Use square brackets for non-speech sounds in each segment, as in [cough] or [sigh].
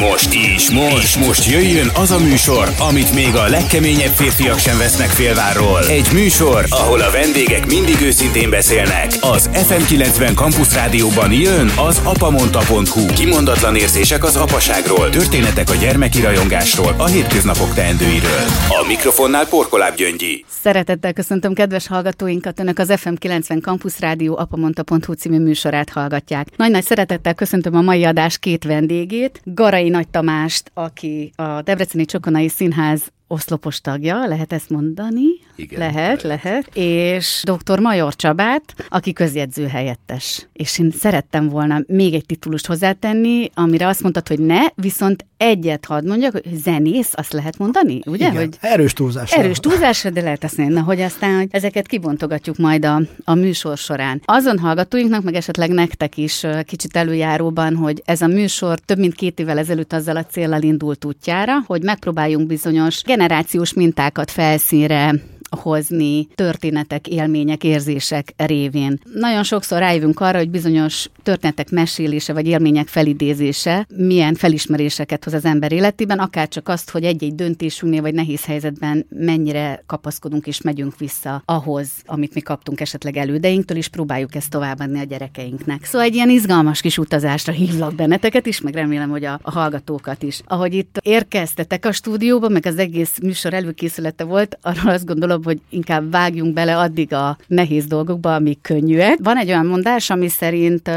most, is most, és most jöjjön az a műsor, amit még a legkeményebb férfiak sem vesznek félvárról. Egy műsor, ahol a vendégek mindig őszintén beszélnek. Az FM90 Campus Rádióban jön az apamonta.hu. Kimondatlan érzések az apaságról, történetek a gyermeki rajongásról, a hétköznapok teendőiről. A mikrofonnál Porkoláb Gyöngyi. Szeretettel köszöntöm kedves hallgatóinkat, Önök az FM90 Campus Rádió apamonta.hu című műsorát hallgatják. Nagy-nagy szeretettel köszöntöm a mai adás két vendégét, Garai Nagy Tamást, aki a Debreceni Csokonai Színház oszlopos tagja, lehet ezt mondani? Igen, lehet, lehet, lehet. És dr. Major Csabát, aki közjegyző helyettes. És én szerettem volna még egy titulust hozzátenni, amire azt mondtad, hogy ne, viszont egyet hadd mondjak, hogy zenész, azt lehet mondani, ugye? Igen, hogy erős túlzás. Erős túlzás, de lehet azt mondani, hogy aztán hogy ezeket kibontogatjuk majd a, a műsor során. Azon hallgatóinknak, meg esetleg nektek is kicsit előjáróban, hogy ez a műsor több mint két évvel ezelőtt azzal a célral indult útjára, hogy megpróbáljunk bizonyos generációs mintákat felszínre hozni történetek, élmények, érzések révén. Nagyon sokszor rájövünk arra, hogy bizonyos történetek mesélése vagy élmények felidézése milyen felismeréseket hoz az ember életében, akár csak azt, hogy egy-egy döntésünknél vagy nehéz helyzetben mennyire kapaszkodunk és megyünk vissza ahhoz, amit mi kaptunk esetleg elődeinktől, és próbáljuk ezt továbbadni a gyerekeinknek. Szóval egy ilyen izgalmas kis utazásra hívlak benneteket is, meg remélem, hogy a, a hallgatókat is. Ahogy itt érkeztetek a stúdióba, meg az egész műsor előkészülete volt, arról azt gondolom, jobb, hogy inkább vágjunk bele addig a nehéz dolgokba, amik könnyűek. Van egy olyan mondás, ami szerint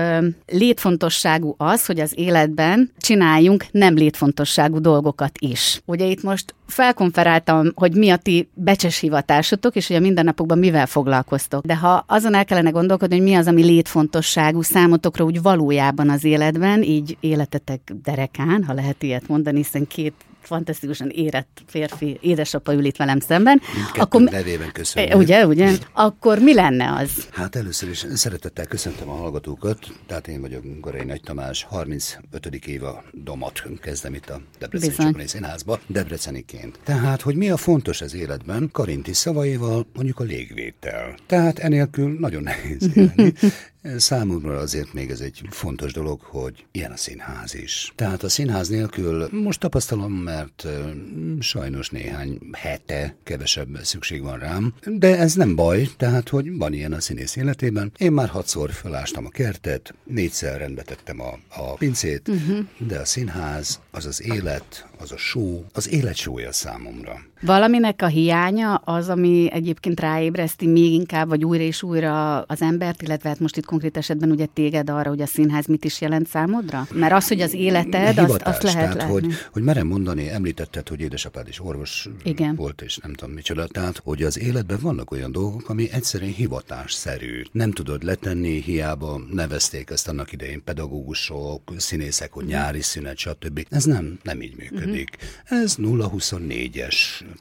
létfontosságú az, hogy az életben csináljunk nem létfontosságú dolgokat is. Ugye itt most felkonferáltam, hogy mi a ti becses hivatásotok, és hogy a mindennapokban mivel foglalkoztok. De ha azon el kellene gondolkodni, hogy mi az, ami létfontosságú számotokra úgy valójában az életben, így életetek derekán, ha lehet ilyet mondani, hiszen két fantasztikusan érett férfi édesapa ül itt velem szemben. akkor nevében köszönöm. Ugye, ugye? Akkor mi lenne az? Hát először is szeretettel köszöntöm a hallgatókat. Tehát én vagyok Garai Nagy Tamás, 35. éva domat kezdem itt a Debreceni Csokonai Színházba, Debreceniként. Tehát, hogy mi a fontos az életben, Karinti szavaival, mondjuk a légvétel. Tehát enélkül nagyon nehéz élni. [laughs] Számomra azért még ez egy fontos dolog, hogy ilyen a színház is. Tehát a színház nélkül most tapasztalom, mert sajnos néhány hete kevesebb szükség van rám, de ez nem baj, tehát hogy van ilyen a színész életében. Én már hatszor felástam a kertet, négyszer rendbe tettem a, a pincét, uh-huh. de a színház az az élet, az a show, az élet show számomra. Valaminek a hiánya az, ami egyébként ráébreszti még inkább, vagy újra és újra az embert, illetve hát most itt konkrét esetben ugye téged arra, hogy a színház mit is jelent számodra? Mert az, hogy az életed, Hivatás, azt, azt lehet tehát, látni. Hogy, hogy merem mondani, említetted, hogy édesapád is orvos Igen. volt, és nem tudom micsoda. Tehát, hogy az életben vannak olyan dolgok, ami egyszerűen hivatásszerű. Nem tudod letenni, hiába nevezték ezt annak idején pedagógusok, színészek, hogy nyári szünet, stb. Ez nem, nem így működik. Uh-huh. Ez 0-24-es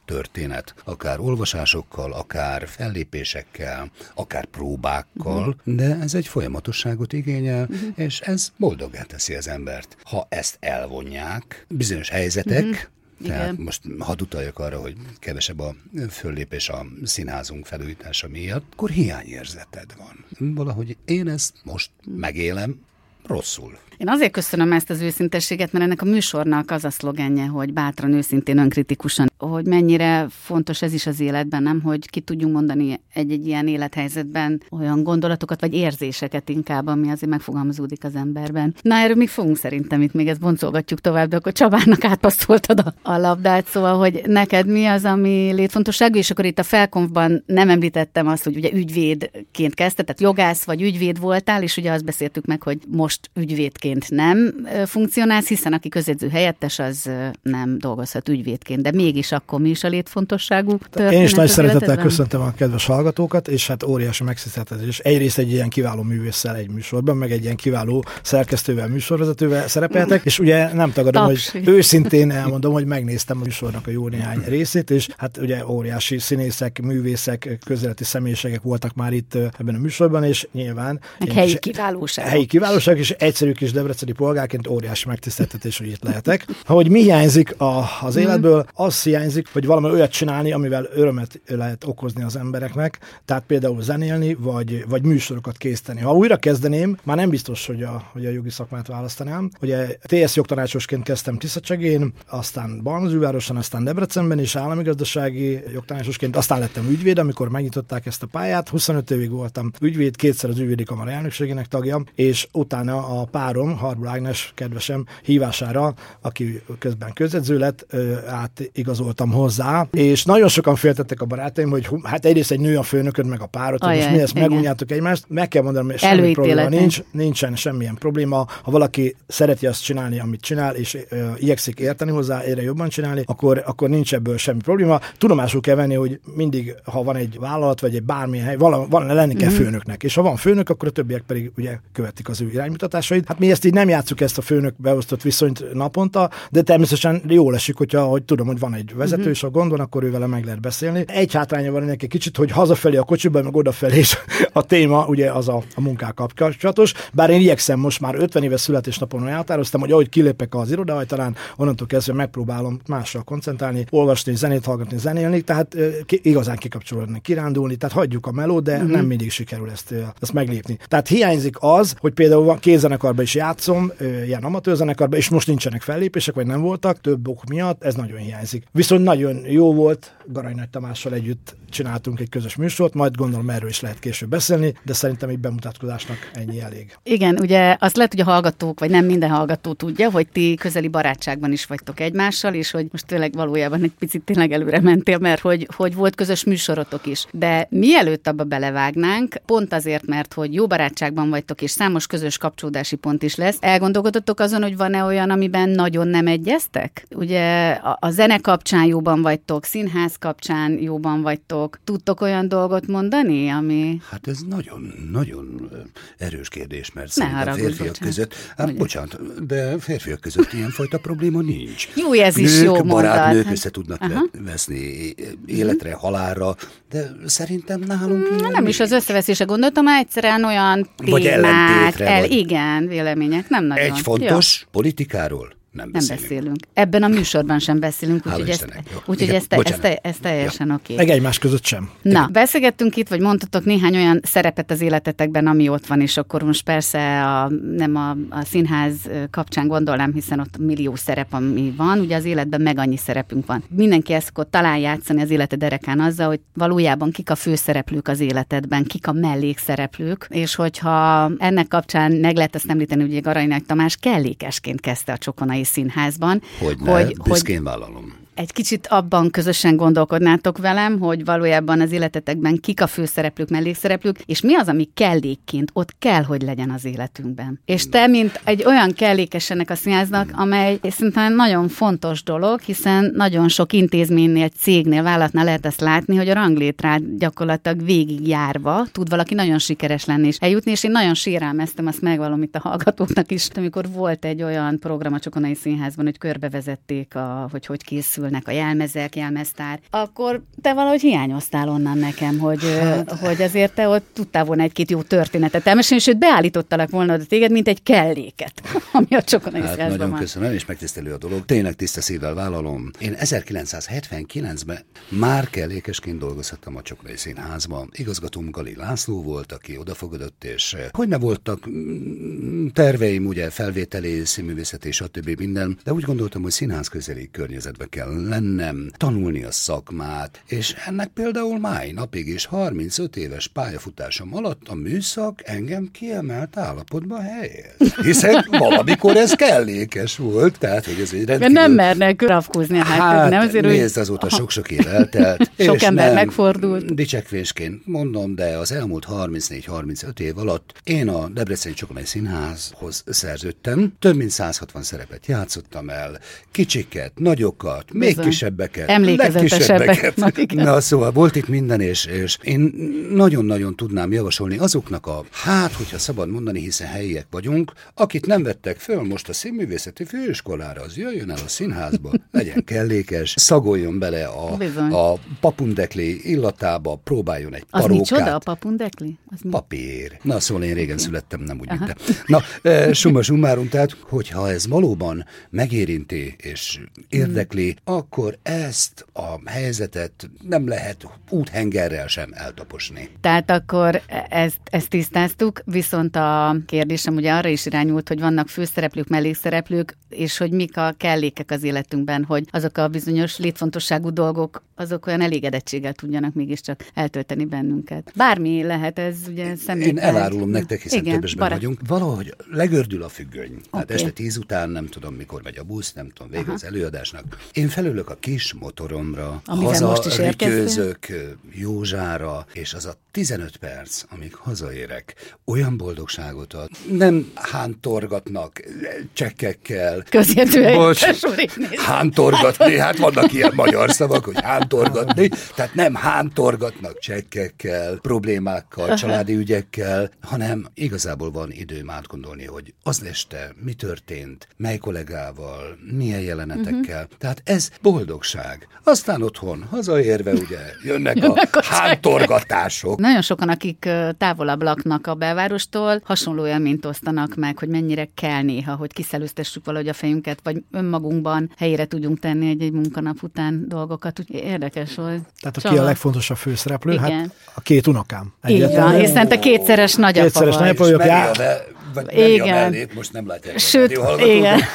történet, akár olvasásokkal, akár fellépésekkel, akár próbákkal, uh-huh. de ez egy folyamatosságot igényel, uh-huh. és ez boldogá teszi az embert. Ha ezt elvonják, bizonyos helyzetek, uh-huh. Tehát Igen. most hadd utaljak arra, hogy kevesebb a föllépés a színházunk felújítása miatt, akkor hiányérzeted van. Valahogy én ezt most megélem rosszul. Én azért köszönöm ezt az őszintességet, mert ennek a műsornak az a szlogenje, hogy bátran, őszintén, önkritikusan, hogy mennyire fontos ez is az életben, nem, hogy ki tudjunk mondani egy-egy ilyen élethelyzetben olyan gondolatokat, vagy érzéseket inkább, ami azért megfogalmazódik az emberben. Na, erről még fogunk szerintem itt még ezt boncolgatjuk tovább, de akkor Csabának átpasszoltad a, a labdát, szóval, hogy neked mi az, ami létfontosságú, és akkor itt a felkonfban nem említettem azt, hogy ugye ügyvédként kezdte, tehát jogász vagy ügyvéd voltál, és ugye azt beszéltük meg, hogy most ügyvédként ügyvédként nem funkcionálsz, hiszen aki közjegyző helyettes, az nem dolgozhat ügyvédként, de mégis akkor mi is a létfontosságú Én is nagy szeretettel köszöntöm a kedves hallgatókat, és hát óriási megszízetetés. Egyrészt egy ilyen kiváló művésszel egy műsorban, meg egy ilyen kiváló szerkesztővel, műsorvezetővel szerepeltek, és ugye nem tagadom, Tapsi. hogy őszintén elmondom, hogy megnéztem a műsornak a jó néhány részét, és hát ugye óriási színészek, művészek, közéleti személyiségek voltak már itt ebben a műsorban, és nyilván... Helyi kiválóság. Helyi kiválóság, és egyszerű kis debreceni polgárként óriási megtiszteltetés, hogy itt lehetek. Hogy mi hiányzik a, az mhm. életből, az hiányzik, hogy valami olyat csinálni, amivel örömet lehet okozni az embereknek, tehát például zenélni, vagy, vagy műsorokat készíteni. Ha újra kezdeném, már nem biztos, hogy a, hogy a jogi szakmát választanám. Ugye TS jogtanácsosként kezdtem Tiszacsegén, aztán Balmazúvárosan, aztán Debrecenben is állami gazdasági jogtanácsosként, aztán lettem ügyvéd, amikor megnyitották ezt a pályát. 25 évig voltam ügyvéd, kétszer az ügyvédi kamara elnökségének tagja, és utána a párom, Harbul Ágnes kedvesem hívására, aki közben közedző lett, átigazoltam hozzá, és nagyon sokan féltettek a barátaim, hogy hát egyrészt egy nő a főnököd, meg a párod, most mi ezt megunjátok egymást. Meg kell mondanom, hogy semmi probléma nincs, nincsen semmilyen probléma. Ha valaki szereti azt csinálni, amit csinál, és uh, igyekszik érteni hozzá, erre jobban csinálni, akkor, akkor nincs ebből semmi probléma. Tudomásul kell venni, hogy mindig, ha van egy vállalat, vagy egy bármilyen hely, vala, van, lenni kell mm-hmm. főnöknek. És ha van főnök, akkor a többiek pedig ugye követik az ő iránymutatásait. Hát mi ezt így nem játszuk ezt a főnök beosztott viszonyt naponta, de természetesen jól esik, hogyha hogy tudom, hogy van egy vezető, mm-hmm. és a gond van, akkor ővel meg lehet beszélni. Egy hátránya van neki kicsit, hogy hazafelé a kocsiban, meg odafelé is [laughs] a téma, ugye az a, a munkák kapcsolatos. Bár én igyekszem most már 50 éves születésnapon elhatároztam, hogy ahogy kilépek az irodahajtalán, onnantól kezdve megpróbálom mással koncentrálni, olvasni, zenét hallgatni, zenélni, tehát ki, igazán kikapcsolódni, kirándulni, tehát hagyjuk a meló, de mm-hmm. nem mindig sikerül ezt, ezt meglépni. Tehát hiányzik az, hogy például van kézenekarban is játszom, ilyen amatőrzenekarban, és most nincsenek fellépések, vagy nem voltak, több ok miatt, ez nagyon hiányzik. Viszont nagyon jó volt, Garaj Nagy Tamással együtt csináltunk egy közös műsort, majd gondolom erről is lehet később beszélni, de szerintem egy bemutatkozásnak ennyi elég. Igen, ugye azt lehet, hogy a hallgatók, vagy nem minden hallgató tudja, hogy ti közeli barátságban is vagytok egymással, és hogy most tényleg valójában egy picit tényleg előre mentél, mert hogy, hogy volt közös műsorotok is. De mielőtt abba belevágnánk, pont azért, mert hogy jó barátságban vagytok, és számos közös kapcsolódási pont is lesz, elgondolkodottok azon, hogy van-e olyan, amiben nagyon nem egyeztek? Ugye a, a zene kapcsán jóban vagytok, színház kapcsán jóban vagytok. Tudtok olyan dolgot mondani, ami... Hát ez nagyon, nagyon erős kérdés, mert ne szerintem férfiak bocsánat. között, hát bocsánat, de férfiak között ilyenfajta probléma nincs. Jó, ez nők, is jó barát, nők össze tudnak Aha. veszni életre, halálra, de szerintem nálunk hmm, Nem is az összeveszése gondoltam, már egyszerűen olyan témák, el, vagy igen, vélemények, nem nagyon. Egy fontos jó. politikáról nem beszélünk. Nem beszélünk. Ebben a műsorban sem beszélünk, úgyhogy ezt, úgyhogy ez, te, ez, te, ez teljesen ja. oké. Okay. Meg egymás között sem. Na, Igen. beszélgettünk itt, vagy mondtatok néhány olyan szerepet az életetekben, ami ott van, és akkor most persze a, nem a, a színház kapcsán gondolnám, hiszen ott millió szerep, ami van, ugye az életben meg annyi szerepünk van. Mindenki ezt akkor talán játszani az élete derekán azzal, hogy valójában kik a főszereplők az életedben, kik a mellékszereplők, és hogyha ennek kapcsán meg lehet ezt említeni, ugye Garajnák Tamás kellékesként kezdte a csokonai Színházban. Hogy, ne, hogy, büszkén vállalom egy kicsit abban közösen gondolkodnátok velem, hogy valójában az életetekben kik a főszereplők, mellékszereplők, és mi az, ami kellékként ott kell, hogy legyen az életünkben. És te, mint egy olyan kellékes ennek a színháznak, amely szerintem nagyon fontos dolog, hiszen nagyon sok intézménynél, cégnél, vállalatnál lehet ezt látni, hogy a ranglétrát gyakorlatilag végigjárva tud valaki nagyon sikeres lenni és eljutni, és én nagyon sérelmeztem, azt megvalom itt a hallgatóknak is, amikor volt egy olyan program a Csokonai Színházban, hogy körbevezették, a, hogy hogy készül készülnek a jelmezek, jelmeztár, akkor te valahogy hiányoztál onnan nekem, hogy, hát. hogy azért te ott tudtál volna egy-két jó történetet elmesélni, sőt beállítottalak volna oda téged, mint egy kelléket, [laughs] ami a csokonai hát, Nagyon van. köszönöm, és megtisztelő a dolog. Tényleg tiszta szívvel vállalom. Én 1979-ben már kellékesként dolgozhattam a Csokonai Színházban. Igazgatóm Gali László volt, aki odafogadott, és hogy ne voltak mm, terveim, ugye felvételi, színművészeti, stb. minden, de úgy gondoltam, hogy színház közeli környezetbe kell lennem, tanulni a szakmát, és ennek például máj napig is 35 éves pályafutásom alatt a műszak engem kiemelt állapotba helyez. Hiszen valamikor ez kellékes volt, tehát hogy ez egy rendkívül... nem mernek rafkózni a hát, nem? Azért, nézd, azóta sok-sok év eltelt. [laughs] sok ember nem, megfordult. Dicsekvésként mondom, de az elmúlt 34-35 év alatt én a Debreceni Csokonai Színházhoz szerződtem, több mint 160 szerepet játszottam el, kicsiket, nagyokat, még kisebbeket, emlékezetesebbeket. Na szóval volt itt minden, és, és én nagyon-nagyon tudnám javasolni azoknak a, hát, hogyha szabad mondani, hiszen helyiek vagyunk, akit nem vettek föl most a színművészeti főiskolára, az jöjjön el a színházba, [laughs] legyen kellékes, szagoljon bele a, a papundekli illatába, próbáljon egy parókát. Az micsoda a papundekli? Az mi? Papír. Na szóval én régen születtem, nem úgy, mint te. Na, e, summa summarum, tehát, hogyha ez valóban megérinti és érdekli. Akkor ezt a helyzetet nem lehet úthengerrel sem eltaposni. Tehát akkor ezt, ezt tisztáztuk, viszont a kérdésem ugye arra is irányult, hogy vannak főszereplők, mellékszereplők, és hogy mik a kellékek az életünkben, hogy azok a bizonyos létfontosságú dolgok, azok olyan elégedettséggel tudjanak mégiscsak eltölteni bennünket. Bármi lehet ez, ugye személy. Én elárulom nektek, hiszen Igen, többesben barát. vagyunk. Valahogy legördül a függöny. Okay. Hát este tíz után, nem tudom mikor megy a busz, nem tudom, vége Aha. az előadásnak. Én felülök a kis motoromra, haza most is Józsára, és az a 15 perc, amíg hazaérek, olyan boldogságot ad. Nem hántorgatnak csekkekkel. Közértően. Hántorgatni, hát vannak ilyen magyar szavak, hogy hántorgatni, tehát nem hántorgatnak csekkekkel, problémákkal, családi ügyekkel, hanem igazából van időm átgondolni, hogy az este mi történt, mely kollégával, milyen jelenetekkel. Uh-huh. Tehát ez boldogság. Aztán otthon, hazaérve ugye jönnek, jönnek a, a hántorgatások. Nagyon sokan, akik távolabb laknak a belvárostól, hasonló élményt osztanak meg, hogy mennyire kell néha, hogy kiszelőztessük valahogy a fejünket, vagy önmagunkban helyére tudjunk tenni egy-egy munkanap után dolgokat. Úgy érdekes volt. Tehát aki a legfontosabb főszereplő? Hát Igen. Hát a két unokám. Így van, hiszen te kétszeres nagyapa Kétszeres nagyapa vagyok. Vagy igen. Mellét, most nem látják. Sőt, igen. [laughs]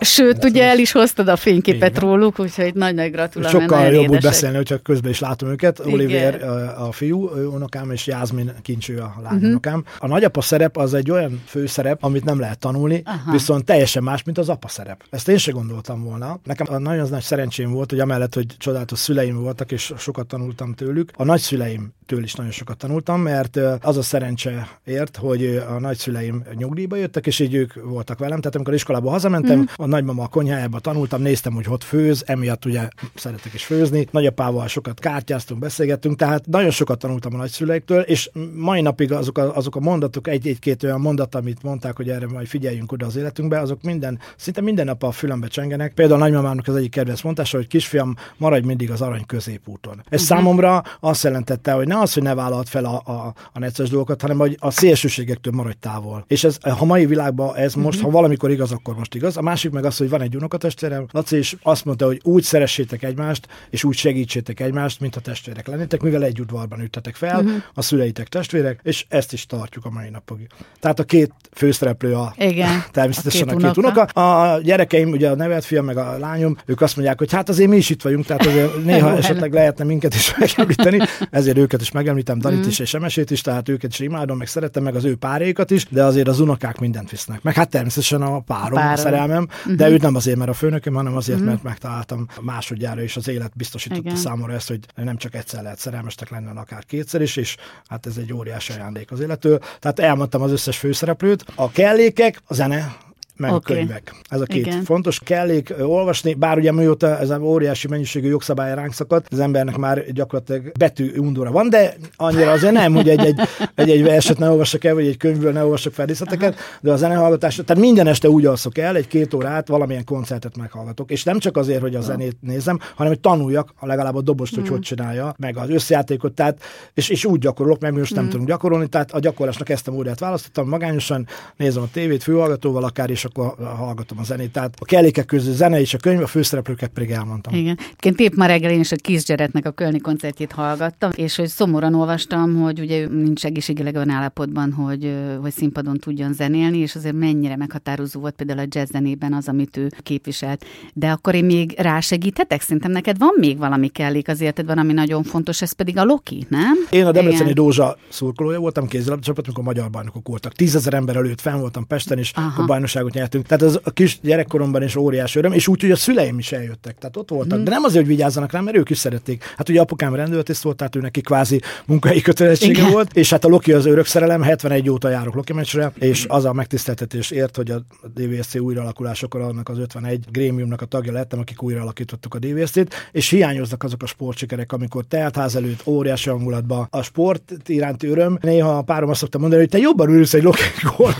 Sőt, ugye el is hoztad a fényképet igen. róluk, úgyhogy nagy-nagy gratulálok. Sokkal jobb úgy beszélni, hogyha közben is látom őket. Igen. Oliver a fiú unokám, és Jászmin Kincső a lány uh-huh. unokám. A nagyapa szerep az egy olyan főszerep, amit nem lehet tanulni, Aha. viszont teljesen más, mint az apa szerep. Ezt én se gondoltam volna. Nekem a nagyon nagy szerencsém volt, hogy amellett, hogy csodálatos szüleim voltak, és sokat tanultam tőlük, a nagyszüleimtől is nagyon sokat tanultam, mert az a szerencse ért, hogy a nagyszüleim nyugdíjba jöttek, és így ők voltak velem. Tehát amikor iskolába hazamentem, mm. a nagymama a konyhájába tanultam, néztem, hogy ott főz, emiatt ugye szeretek is főzni. Nagyapával sokat kártyáztunk, beszélgettünk, tehát nagyon sokat tanultam a nagyszüleiktől, és mai napig azok a, azok a mondatok, egy-egy-két olyan mondat, amit mondták, hogy erre majd figyeljünk oda az életünkbe, azok minden, szinte minden nap a fülembe csengenek. Például a nagymamának az egyik kedvenc mondása, hogy kisfiam, maradj mindig az arany középúton. Ez uh-huh. számomra azt jelentette, hogy ne az, hogy ne vállalt fel a, a, a necces dolgokat, hanem hogy a szélsőségektől maradj távol. És ez ha mai világban ez most, uh-huh. ha valamikor igaz, akkor most igaz. A másik meg az, hogy van egy unokatestvérem, Laci, és azt mondta, hogy úgy szeressétek egymást, és úgy segítsétek egymást, mint a testvérek lennétek, mivel egy udvarban üttetek fel, uh-huh. a szüleitek testvérek, és ezt is tartjuk a mai napig. Tehát a két főszereplő a Igen, [laughs] természetesen a két, a két unoka. A gyerekeim, ugye a nevet fiam, meg a lányom, ők azt mondják, hogy hát azért mi is itt vagyunk, tehát azért [laughs] néha esetleg lehetne minket is [laughs] megemlíteni, ezért őket is megemlítem, Danit uh-huh. is és Emesét is, tehát őket is imádom, meg szeretem, meg az ő párékat is, de azért az unokák mindent visznek. Meg hát természetesen a párom, a, párom. a szerelmem, uh-huh. de őt nem azért, mert a főnököm, hanem azért, uh-huh. mert megtaláltam másodjára, és az élet biztosította Igen. számomra ezt, hogy nem csak egyszer lehet szerelmestek lenni, akár kétszer is, és hát ez egy óriási ajándék az életől. Tehát elmondtam az összes főszereplőt. A kellékek, a zene, meg okay. a könyvek. Ez a két Igen. fontos. Kellék olvasni, bár ugye mióta ez a óriási mennyiségű jogszabály ránk szakadt, az embernek már gyakorlatilag betű undora van, de annyira azért nem, hogy egy, egy, egy, egy verset ne olvassak el, vagy egy könyvből ne olvassak feldészeteket, de a zenehallgatás, tehát minden este úgy alszok el, egy két órát valamilyen koncertet meghallgatok. És nem csak azért, hogy a zenét nézem, hanem hogy tanuljak a legalább a dobost, hogy mm. hogy csinálja, meg az összjátékot, tehát, és, és úgy gyakorolok, meg most mm. nem tudunk gyakorolni, tehát a gyakorlásnak ezt a módját választottam, magányosan nézem a tévét főhallgatóval akár, és akkor hallgatom a zenét. Tehát a kellékek közül zene és a könyv, a főszereplőket pedig elmondtam. Igen. Én épp ma reggel én is a Kisgyeretnek a Kölni koncertjét hallgattam, és hogy szomorúan olvastam, hogy ugye nincs egészségileg olyan állapotban, hogy, hogy színpadon tudjon zenélni, és azért mennyire meghatározó volt például a jazz zenében az, amit ő képviselt. De akkor én még rásegíthetek? Szerintem neked van még valami kellék az életedben, ami nagyon fontos, ez pedig a Loki, nem? Én a Debreceni Dózsa szurkolója voltam, kézilabda csapat, amikor magyar bajnokok voltak. Tízezer ember előtt fenn voltam Pesten, és Aha. a bajnokságot nyertünk. Tehát az a kis gyerekkoromban is óriási öröm, és úgy, hogy a szüleim is eljöttek. Tehát ott voltak. Mm. De nem azért, hogy vigyázzanak rám, mert ők is szerették. Hát ugye apukám rendőrtiszt volt, tehát ő neki kvázi munkai kötelezettsége Igen. volt, és hát a Loki az örök szerelem, 71 óta járok Loki meccsre, és az a megtiszteltetés ért, hogy a DVSC újraalakulásokor annak az 51 grémiumnak a tagja lettem, akik újra alakítottuk a DVSC-t, és hiányoznak azok a sportsikerek, amikor teltház előtt, óriási hangulatban a sport iránti öröm. Néha a párom azt szokta mondani, hogy te jobban ülsz egy Loki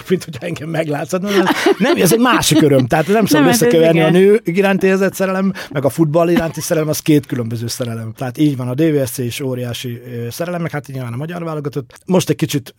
mint hogy engem meglátsz. Nem, ez egy másik öröm. Tehát nem szabad összekeverni a nő iránti érzett szerelem, meg a futball iránti szerelem, az két különböző szerelem. Tehát így van a DVSC is óriási szerelem, meg hát nyilván a magyar válogatott. Most egy kicsit,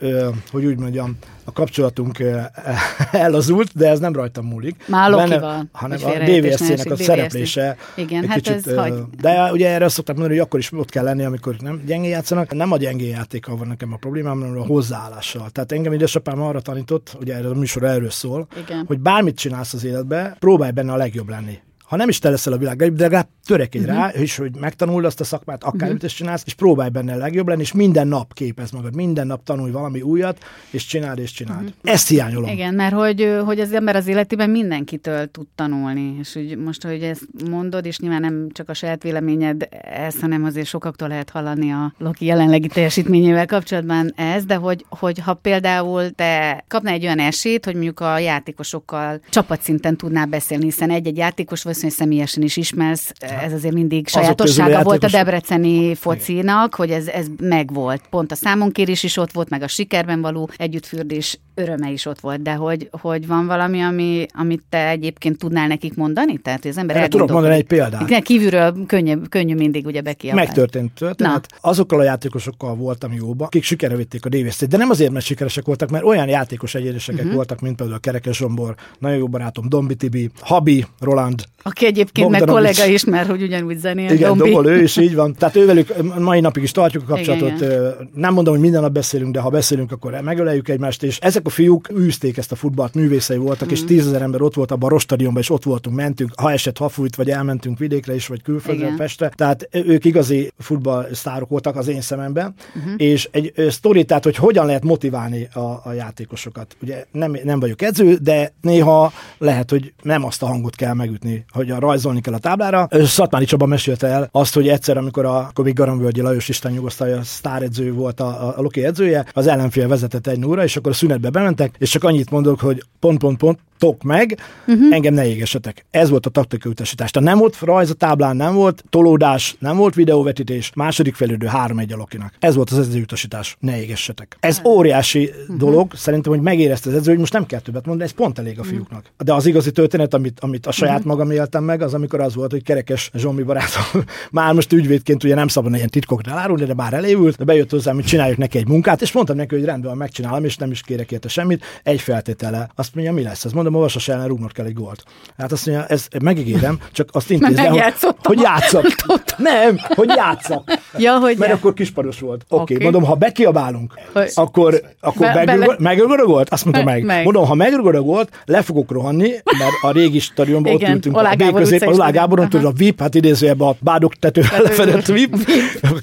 hogy úgy mondjam, a kapcsolatunk [laughs] ellazult, de ez nem rajtam múlik. Már van. hanem a DVSC-nek a szereplése. Igen, hát kicsit, ez hagy... De ugye erre szokták mondani, hogy akkor is ott kell lenni, amikor nem gyengén játszanak. Nem a gyengén játékkal van nekem a problémám, hanem a hozzáállással. Tehát engem édesapám arra tanított, ugye erre a műsor erről szól, Igen. hogy bármit csinálsz az életbe, próbálj benne a legjobb lenni ha nem is te leszel a világ de legalább törekedj uh-huh. rá, és hogy megtanuld azt a szakmát, akármit uh-huh. is csinálsz, és próbálj benne a legjobb lenni, és minden nap képez magad, minden nap tanulj valami újat, és csináld, és csináld. Uh-huh. Ezt hiányolom. Igen, mert hogy, hogy az ember az életében mindenkitől tud tanulni, és hogy most, hogy ezt mondod, és nyilván nem csak a saját véleményed ez, hanem azért sokaktól lehet hallani a Loki jelenlegi teljesítményével kapcsolatban ez, de hogy, hogy ha például te kapnál egy olyan esélyt, hogy mondjuk a játékosokkal csapatszinten tudnál beszélni, hiszen egy-egy játékos valószínűleg személyesen is ismersz, ez azért mindig sajátossága volt a debreceni focinak, hogy ez, ez megvolt. Pont a számonkérés is ott volt, meg a sikerben való együttfürdés öröme is ott volt, de hogy, hogy van valami, ami, amit te egyébként tudnál nekik mondani? Tehát az ember tudok mondani egy példát. Kívülről könnyű, könnyű mindig ugye bekiabálni. Megtörtént történet. Na. Azokkal a játékosokkal voltam jóba, akik sikerre vitték a dvs de nem azért, mert sikeresek voltak, mert olyan játékos egyénesekek uh-huh. voltak, mint például a Kerekes Zsombor, nagyon jó barátom Dombi Tibi, Habi, Roland, aki egyébként meg kollega is, mert hogy ugyanúgy zenél. Igen, Dombi. Dobol, ő is így van. Tehát ővelük mai napig is tartjuk a kapcsolatot. Igen, igen. Nem mondom, hogy minden nap beszélünk, de ha beszélünk, akkor megöleljük egymást. És ezek a fiúk űzték ezt a futballt, művészei voltak, mm. és tízezer ember ott volt a Barostadionban, és ott voltunk, mentünk, ha esett, ha fújt, vagy elmentünk vidékre is, vagy külföldre, Pestre. Tehát ők igazi futballsztárok voltak az én szememben. Uh-huh. És egy sztori, tehát, hogy hogyan lehet motiválni a, a játékosokat. Ugye nem, nem vagyok edző, de néha lehet, hogy nem azt a hangot kell megütni, hogy a rajzolni kell a táblára. Szatmári Csaba mesélte el azt, hogy egyszer, amikor a akkor még Garambölgyi Lajos Isten nyugosztalja sztáredző volt a, a, a Loki edzője, az ellenfél vezetett egy nóra, és akkor a szünetbe bementek, és csak annyit mondok, hogy pont, pont, pont, tok meg, uh-huh. engem ne égessetek. Ez volt a taktikai utasítás. Tehát nem volt rajz a táblán, nem volt tolódás, nem volt videóvetítés, második felődő három egy Lokinak. Ez volt az utasítás. Ne égessetek. Ez óriási uh-huh. dolog, szerintem, hogy megérezte az edző, hogy most nem kell többet mondani, ez pont elég a fiúknak. De az igazi történet, amit, amit a saját uh-huh. magam éltem meg, az amikor az volt, hogy kerekes Zsombi barátom, [laughs] már most ügyvédként ugye nem szabad ilyen titkokra elárulni, de már elévült, de bejött hozzám, hogy csináljuk neki egy munkát, és mondtam neki, hogy rendben megcsinálom, és nem is kérek érte semmit, egy feltétele. Azt mondja, mi lesz? Azt mondom, olvasas ellen rúgnod kell egy gólt. Hát azt mondja, ez megígérem, csak azt intézem, [laughs] hogy, hogy játszak. [laughs] Nem, hogy játszak. [laughs] Ja, hogy Mert akkor kisparos volt. Oké, okay, okay. mondom, ha bekiabálunk, hogy... akkor, akkor be, megrugod a gólt? Azt mondta meg. meg. Mondom, ha megrugod a gólt, le fogok rohanni, mert a régi stadionban ott ültünk a B közép, az Lágáboron, tudod, a VIP, hát idézőjebben a bádok tetővel lefedett VIP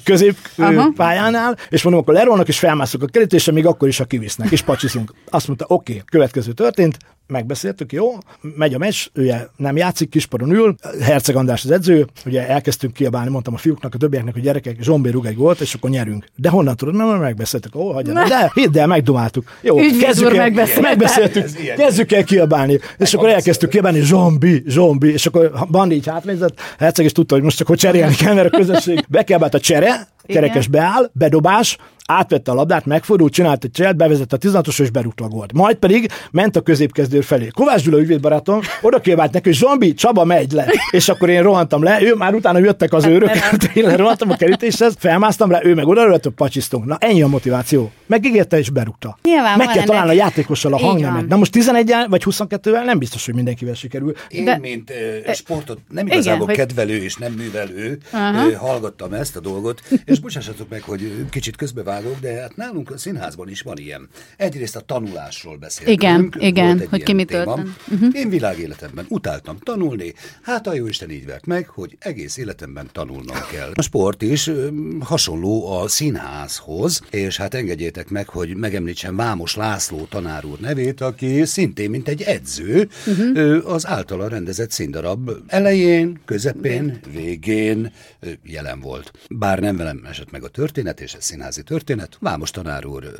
közép pályánál, és mondom, akkor lerohannak, és felmászok a kerítésre, még akkor is, ha kivisznek, és pacsiszunk. Azt mondta, oké, okay, következő történt, megbeszéltük, jó, megy a meccs, ő nem játszik, kisparon ül, Herceg András az edző, ugye elkezdtünk kiabálni, mondtam a fiúknak, a többieknek, hogy gyerekek, Zsombé rúg egy gólt, és akkor nyerünk. De honnan tudod, mert megbeszéltük, ó, hagyja, de hidd el, megdomáltuk. Jó, kezdjük el, megbeszéltük, kezdjük el kiabálni, és akkor elkezdtük kiabálni, Zsombi, Zsombi, és akkor Bandi így hátnézett, Herceg is tudta, hogy most csak hogy cserélni kell, mert a közösség bekiabált a csere, kerekes beáll, bedobás, átvette a labdát, megfordult, csinált egy cselt, bevezette a 16-os és berúgta a gólt. Majd pedig ment a középkezdő felé. Kovács Gyula ügyvédbarátom oda kívánt neki, hogy Zombi, Csaba megy le. És akkor én rohantam le, ő már utána jöttek az őrök, [laughs] én rohantam a kerítéshez, felmásztam rá, ő meg oda rölt, pacsisztunk. Na ennyi a motiváció. Megígérte és berúgta. Nyilván meg kell találni a játékossal a hangnemet. Na most 11 vagy 22-vel nem biztos, hogy mindenkivel sikerül. Én, De... mint uh, sportot nem igazából igen, kedvelő és nem művelő, uh-huh. uh, hallgattam ezt a dolgot, és és bocsássatok meg, hogy kicsit közbevágok, de hát nálunk a színházban is van ilyen. Egyrészt a tanulásról beszélünk. Igen, igen, hogy ki mit uh-huh. Én világéletemben utáltam tanulni, hát a jó Isten így vert meg, hogy egész életemben tanulnom kell. A sport is hasonló a színházhoz, és hát engedjétek meg, hogy megemlítsem Vámos László tanár úr nevét, aki szintén, mint egy edző, uh-huh. az általa rendezett színdarab elején, közepén, végén jelen volt. Bár nem velem esett meg a történet, és ez színházi történet, Vámos tanár úr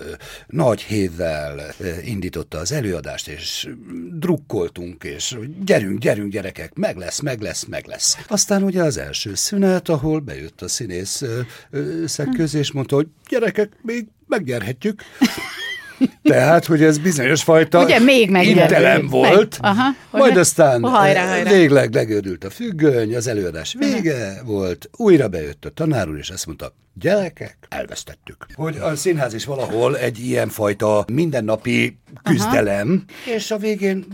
nagy hévvel indította az előadást, és drukkoltunk, és gyerünk, gyerünk gyerekek, meg lesz, meg lesz, meg lesz. Aztán ugye az első szünet, ahol bejött a színész közé, és mondta, hogy gyerekek, még megnyerhetjük. Tehát, hogy ez bizonyos fajta Ugye, még intelem volt, meg. Aha, majd aztán hajrá, hajrá. végleg legördült a függöny, az előadás vége volt, újra bejött a tanár úr, és azt mondta, gyerekek, elvesztettük. Hogy a színház is valahol egy ilyen fajta mindennapi küzdelem, Aha. és a végén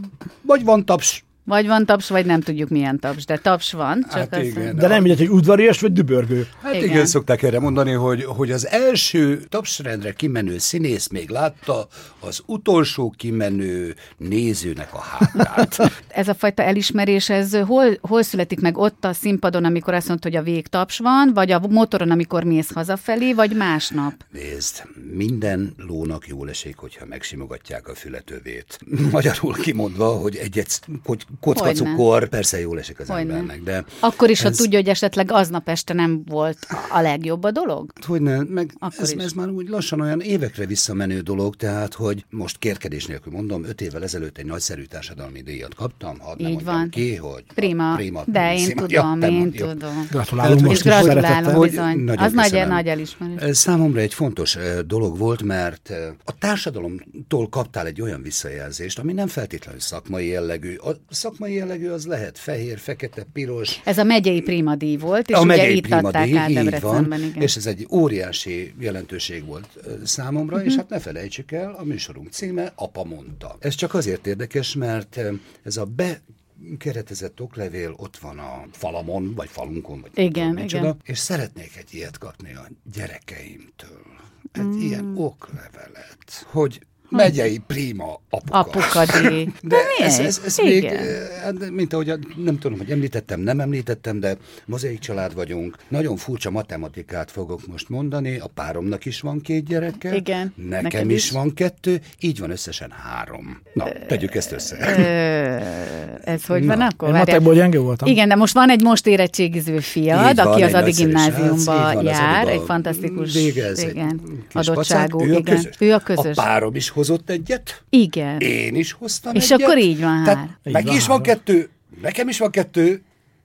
vagy van taps, vagy van taps, vagy nem tudjuk milyen taps, de taps van. Csak hát igen, de nem mindegy, hogy udvarias vagy dübörgő. Hát igen. igen, szokták erre mondani, hogy, hogy az első tapsrendre kimenő színész még látta az utolsó kimenő nézőnek a hátát. [laughs] ez a fajta elismerés, ez hol, hol születik meg ott a színpadon, amikor azt mondta, hogy a vég taps van, vagy a motoron, amikor mész hazafelé, vagy másnap? Nézd, minden lónak jól esik, hogyha megsimogatják a fületövét. Magyarul kimondva, hogy egyet, hogy kockacukor, persze jól esik az Hogyne. embernek, de... Akkor is, ez... ha tudja, hogy esetleg aznap este nem volt a legjobb a dolog? Hogyne, meg ez, ez már úgy lassan olyan évekre visszamenő dolog, tehát, hogy most kérkedés nélkül mondom, öt évvel ezelőtt egy nagyszerű társadalmi díjat kaptam, hadd nem Így van. ki, hogy... Prima, prima de én tudom, ja, én tudom. Gratulálom most is gratulálom, bizony. Az nagy, nagy elismerés. Számomra egy fontos dolog volt, mert a társadalomtól kaptál egy olyan visszajelzést, ami nem feltétlenül szakmai jellegű. A szakmai jellegű az lehet fehér, fekete, piros. Ez a megyei primadíj volt, és a ugye itt adták át Debrecenben. Igen. És ez egy óriási jelentőség volt számomra, uh-huh. és hát ne felejtsük el, a műsorunk címe Apa mondta. Ez csak azért érdekes, mert ez a be keretezett oklevél ott van a falamon, vagy falunkon, vagy igen, tudom, igen. Csoda, és szeretnék egy ilyet kapni a gyerekeimtől. Egy mm. ilyen oklevelet, hogy megyei prima apuka. Apukadi. [laughs] De, de ez, ez, ez még, hát, mint ahogy nem tudom, hogy említettem, nem említettem, de mozaik család vagyunk. Nagyon furcsa matematikát fogok most mondani. A páromnak is van két gyereke. Igen. Nekem, nekem is. is van kettő. Így van összesen három. Na, tegyük ezt össze. ez hogy van akkor? Én matekból gyenge voltam. Igen, de most van egy most érettségiző fiad, van, aki az Adi gimnáziumba jár, egy fantasztikus végez, igen, adottságú. Ő, igen. A ő a közös. A párom is hozott egyet. Igen. Én is hoztam És egyet. akkor így van Tehát meg is van kettő, nekem is van kettő,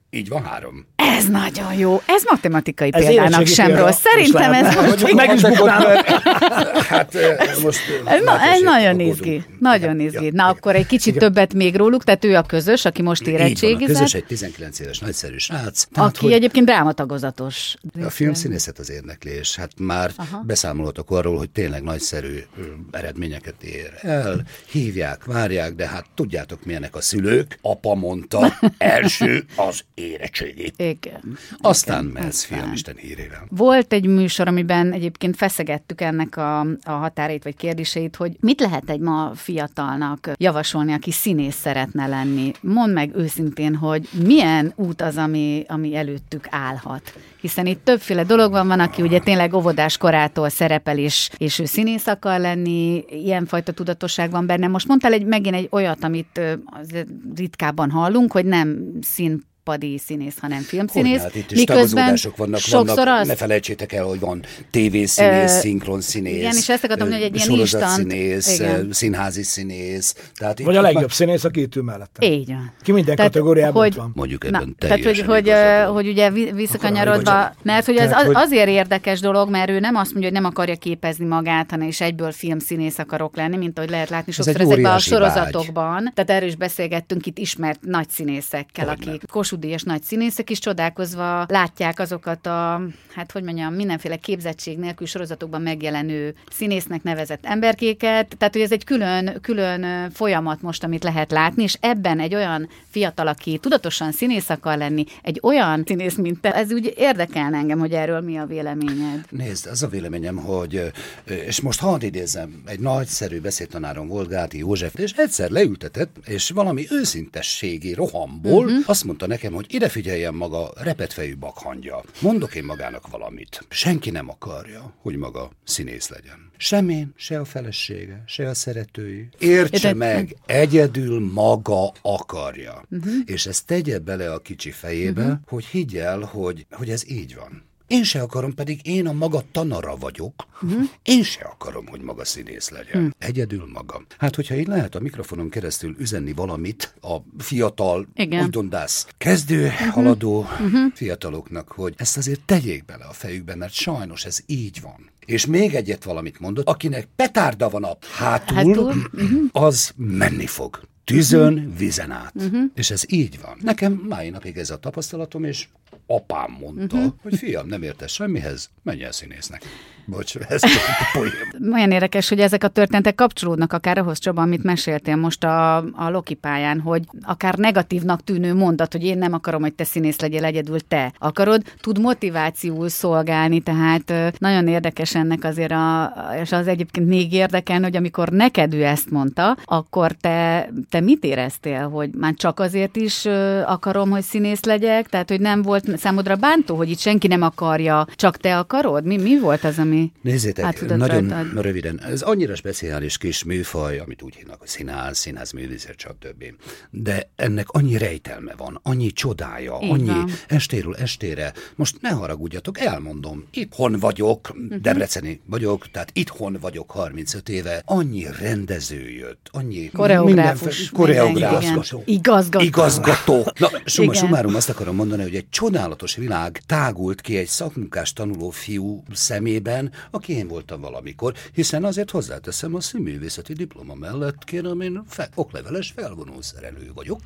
így van három. Ez nagyon jó. Ez matematikai ez példának sem rossz. Szerintem ez most... Meg is [laughs] Hát most... Ez, na, ez nagyon izgi. Nagyon izgi. Ja, Na akkor egy kicsit Igen. többet még róluk, tehát ő a közös, aki most érettségizett. Közös egy 19 éves nagyszerű srác. Tehát, aki hogy egyébként drámatagozatos. A filmszínészet az érdeklés. Hát már Aha. beszámolhatok arról, hogy tényleg nagyszerű eredményeket ér el. Hívják, várják, de hát tudjátok milyenek a szülők. Apa mondta, [laughs] első az érettségét. Igen. Aztán igen, mehetsz film Isten. Volt egy műsor, amiben egyébként feszegettük ennek a, a határét vagy kérdéseit, hogy mit lehet egy ma fiatalnak javasolni, aki színész szeretne lenni. Mondd meg őszintén, hogy milyen út az, ami, ami előttük állhat. Hiszen itt többféle dolog van, van, aki ugye tényleg óvodás korától szerepel, és, és ő színész akar lenni, ilyenfajta tudatosság van benne. Most mondtál egy, megint egy olyat, amit ritkábban hallunk, hogy nem szín színpadi színész, hanem filmszínész. hát itt is Miközben vannak, sokszor vannak, az... ne felejtsétek el, hogy van tévészínész, uh, szinkron színész. Igen, és ezt akartam mondani, hogy egy ilyen instant. színész, igen. színházi színész. Tehát Vagy a legjobb van... színész a két ül mellette. Így van. Ki minden tehát, kategóriában hogy, van. Mondjuk ebben Na, Tehát, hogy, hogy, hogy ugye visszakanyarodva, mert hogy ez az, azért érdekes dolog, mert ő nem azt mondja, hogy nem akarja képezni magát, hanem is egyből filmszínész akarok lenni, mint ahogy lehet látni sokszor ezekben a sorozatokban. Tehát erről is beszélgettünk itt ismert nagy színészekkel, akik Kossuth Kossuth nagy színészek is csodálkozva látják azokat a, hát hogy mondjam, mindenféle képzettség nélkül sorozatokban megjelenő színésznek nevezett emberkéket. Tehát, hogy ez egy külön, külön folyamat most, amit lehet látni, és ebben egy olyan fiatal, aki tudatosan színész akar lenni, egy olyan színész, mint te, ez úgy érdekelne engem, hogy erről mi a véleményed. Nézd, az a véleményem, hogy, és most hadd idézem, egy nagyszerű beszédtanárom volt Gáti József, és egyszer leültetett, és valami őszintességi rohamból uh-huh. azt mondta nekem, hogy ide figyeljen maga repetfejű bakhangja. Mondok én magának valamit. Senki nem akarja, hogy maga színész legyen. Sem én, se a felesége, se a szeretői. Értse meg, egyedül maga akarja. Uh-huh. És ezt tegye bele a kicsi fejébe, uh-huh. hogy higgyel, hogy, hogy ez így van. Én se akarom, pedig én a maga tanara vagyok. Uh-huh. Én se akarom, hogy maga színész legyen. Uh-huh. Egyedül maga. Hát, hogyha így lehet a mikrofonon keresztül üzenni valamit a fiatal, Igen. úgy dondász, kezdő, uh-huh. haladó uh-huh. fiataloknak, hogy ezt azért tegyék bele a fejükbe, mert sajnos ez így van. És még egyet valamit mondott, akinek petárda van a hátul, hátul? Uh-huh. az menni fog tűzön, vizen át. Uh-huh. És ez így van. Nekem mai napig ez a tapasztalatom, és apám mondta, uh-huh. hogy fiam, nem értesz semmihez, menj el színésznek. Bocs, [laughs] ez a poém. Olyan érdekes, hogy ezek a történetek kapcsolódnak akár ahhoz, Csaba, amit meséltél most a, a Loki pályán, hogy akár negatívnak tűnő mondat, hogy én nem akarom, hogy te színész legyél egyedül, te akarod, tud motivációul szolgálni, tehát nagyon érdekes ennek azért, a, és az egyébként még érdekel, hogy amikor neked ő ezt mondta, akkor te, te mit éreztél, hogy már csak azért is akarom, hogy színész legyek, tehát hogy nem volt számodra bántó, hogy itt senki nem akarja, csak te akarod? Mi, mi volt az, ami Nézzétek, nagyon rajtad. röviden, ez annyira speciális kis műfaj, amit úgy hívnak, hogy színház, színház művészet, stb. De ennek annyi rejtelme van, annyi csodája, Így annyi van. estéről estére. Most ne haragudjatok, elmondom, itthon vagyok, uh-huh. Debreceni vagyok, tehát itthon vagyok 35 éve, annyi rendező jött, annyi koreográfus, koreográfus, igazgató. igazgató. Na, summa sumárum azt akarom mondani, hogy egy csodálatos világ tágult ki egy szakmunkás tanuló fiú szemében, aki én voltam valamikor, hiszen azért hozzáteszem a színművészeti diploma mellett, kérem, én fe, okleveles felvonó szerelő vagyok.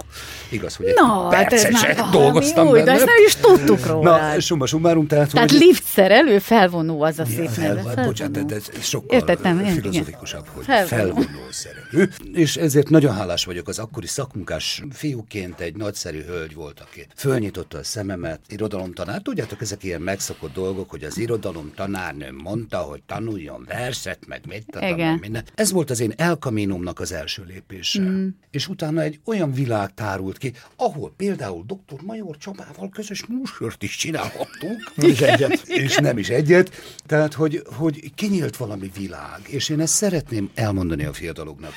Igaz, hogy egy perceset hát dolgoztam új, benne. De ezt nem is tudtuk róla. Na, summa summarum, tehát... Tehát hogy... lift szerelő, felvonó az a szép fel, neve. Bocsánat, ez sokkal Értettem, filozofikusabb, hogy felvonó. felvonó szerelő. És ezért nagyon hálás vagyok az akkori szakmunkás fiúként egy nagyszerű hölgy volt, aki fölnyitotta a szememet, irodalomtanár. Tudjátok, ezek ilyen megszokott dolgok, hogy az irodalom tanárnőm mondta, hogy tanuljon verset, meg mit tudom, minden. Ez volt az én elkamínomnak az első lépése. Mm. És utána egy olyan világ tárult ki, ahol például dr. Major Csabával közös músört is csinálhattunk. Nem is egyet. És nem is egyet. Tehát, hogy, hogy kinyílt valami világ. És én ezt szeretném elmondani a fiataloknak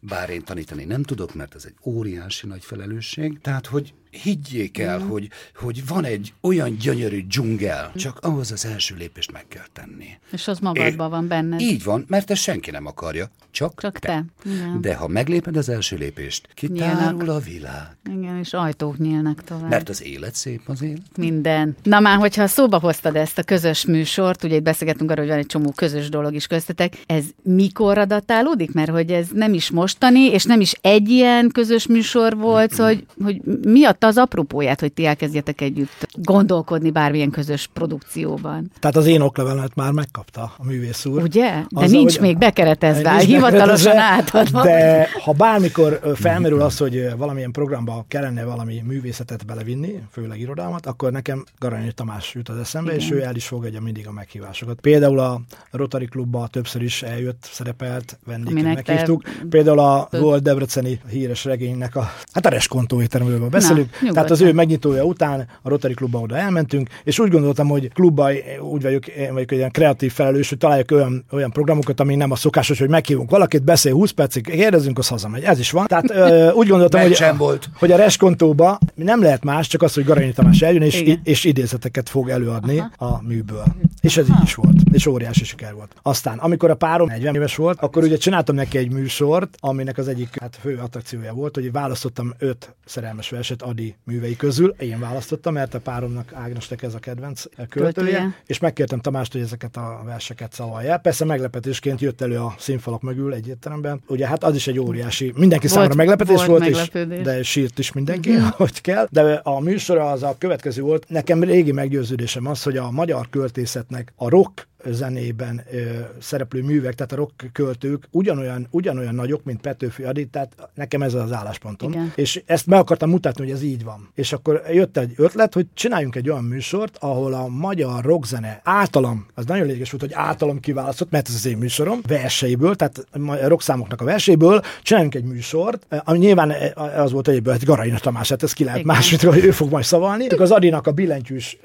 bár én tanítani nem tudok, mert ez egy óriási nagy felelősség. Tehát, hogy higgyék el, mm. hogy, hogy van egy olyan gyönyörű dzsungel, csak ahhoz az első lépést meg kell tenni. És az magadban van benne. Így van, mert ezt senki nem akarja, csak, csak te. te. Igen. De ha megléped az első lépést, kitárul a világ. Igen, és ajtók nyílnak tovább. Mert az élet szép az élet. Minden. Na már, hogyha szóba hoztad ezt a közös műsort, ugye itt beszélgetünk arról, hogy van egy csomó közös dolog is köztetek, ez mikor datálódik? Mert hogy ez nem is mostani, és nem is egy ilyen közös műsor volt, szóval, hogy, hogy mi a adta az apropóját, hogy ti elkezdjetek együtt gondolkodni bármilyen közös produkcióban. Tehát az én oklevelemet már megkapta a művész úr. Ugye? De az, nincs még bekeretezve, hivatalosan átadva. De ha bármikor felmerül az, hogy valamilyen programba kellene valami művészetet belevinni, főleg irodalmat, akkor nekem Garanyi Tamás jut az eszembe, Igen. és ő el is fogadja mindig a meghívásokat. Például a Rotary Klubba többször is eljött, szerepelt, vendégként meghívtuk. Te... Például a volt Debreceni híres regénynek a, hát a Reskontó éttermről beszélünk, Nyugodtan. Tehát az ő megnyitója után a Rotary Klubba oda elmentünk, és úgy gondoltam, hogy klubba úgy vagyok, én vagyok egy ilyen kreatív felelős, hogy találjak olyan, olyan programokat, ami nem a szokásos, hogy meghívunk valakit, beszél 20 percig, kérdezünk, az hazamegy. Ez is van. Tehát ö, úgy gondoltam, hogy, a, volt. hogy a reskontóba nem lehet más, csak az, hogy Garanyi Tamás eljön, és, és idézeteket fog előadni Aha. a műből. És ez Aha. így is volt. És óriási siker volt. Aztán, amikor a párom 40 éves volt, akkor ugye csináltam neki egy műsort, aminek az egyik hát, fő attrakciója volt, hogy választottam öt szerelmes verset, addig Bőröndi művei közül. Én választottam, mert a páromnak Ágnestek ez a kedvenc költője, Költője. és megkértem Tamást, hogy ezeket a verseket szavalja. Persze meglepetésként jött elő a színfalak mögül egy értelemben. Ugye hát az is egy óriási, mindenki volt, számára meglepetés volt, volt és, de sírt is mindenki, mm. hogy kell. De a műsor az a következő volt. Nekem régi meggyőződésem az, hogy a magyar költészetnek a rock zenében ö, szereplő művek, tehát a rock költők ugyanolyan, ugyanolyan nagyok, mint Petőfi Adi, tehát nekem ez az álláspontom. Igen. És ezt meg akartam mutatni, hogy ez így van. És akkor jött egy ötlet, hogy csináljunk egy olyan műsort, ahol a magyar rockzene általam, az nagyon lényeges volt, hogy általam kiválasztott, mert ez az én műsorom, verseiből, tehát a rockszámoknak a verseiből csináljunk egy műsort, ami nyilván az volt egyből, hogy Garaina Tamás, hát ez ki lehet más, hogy ő fog majd szavalni. Az Adinak a billentyűs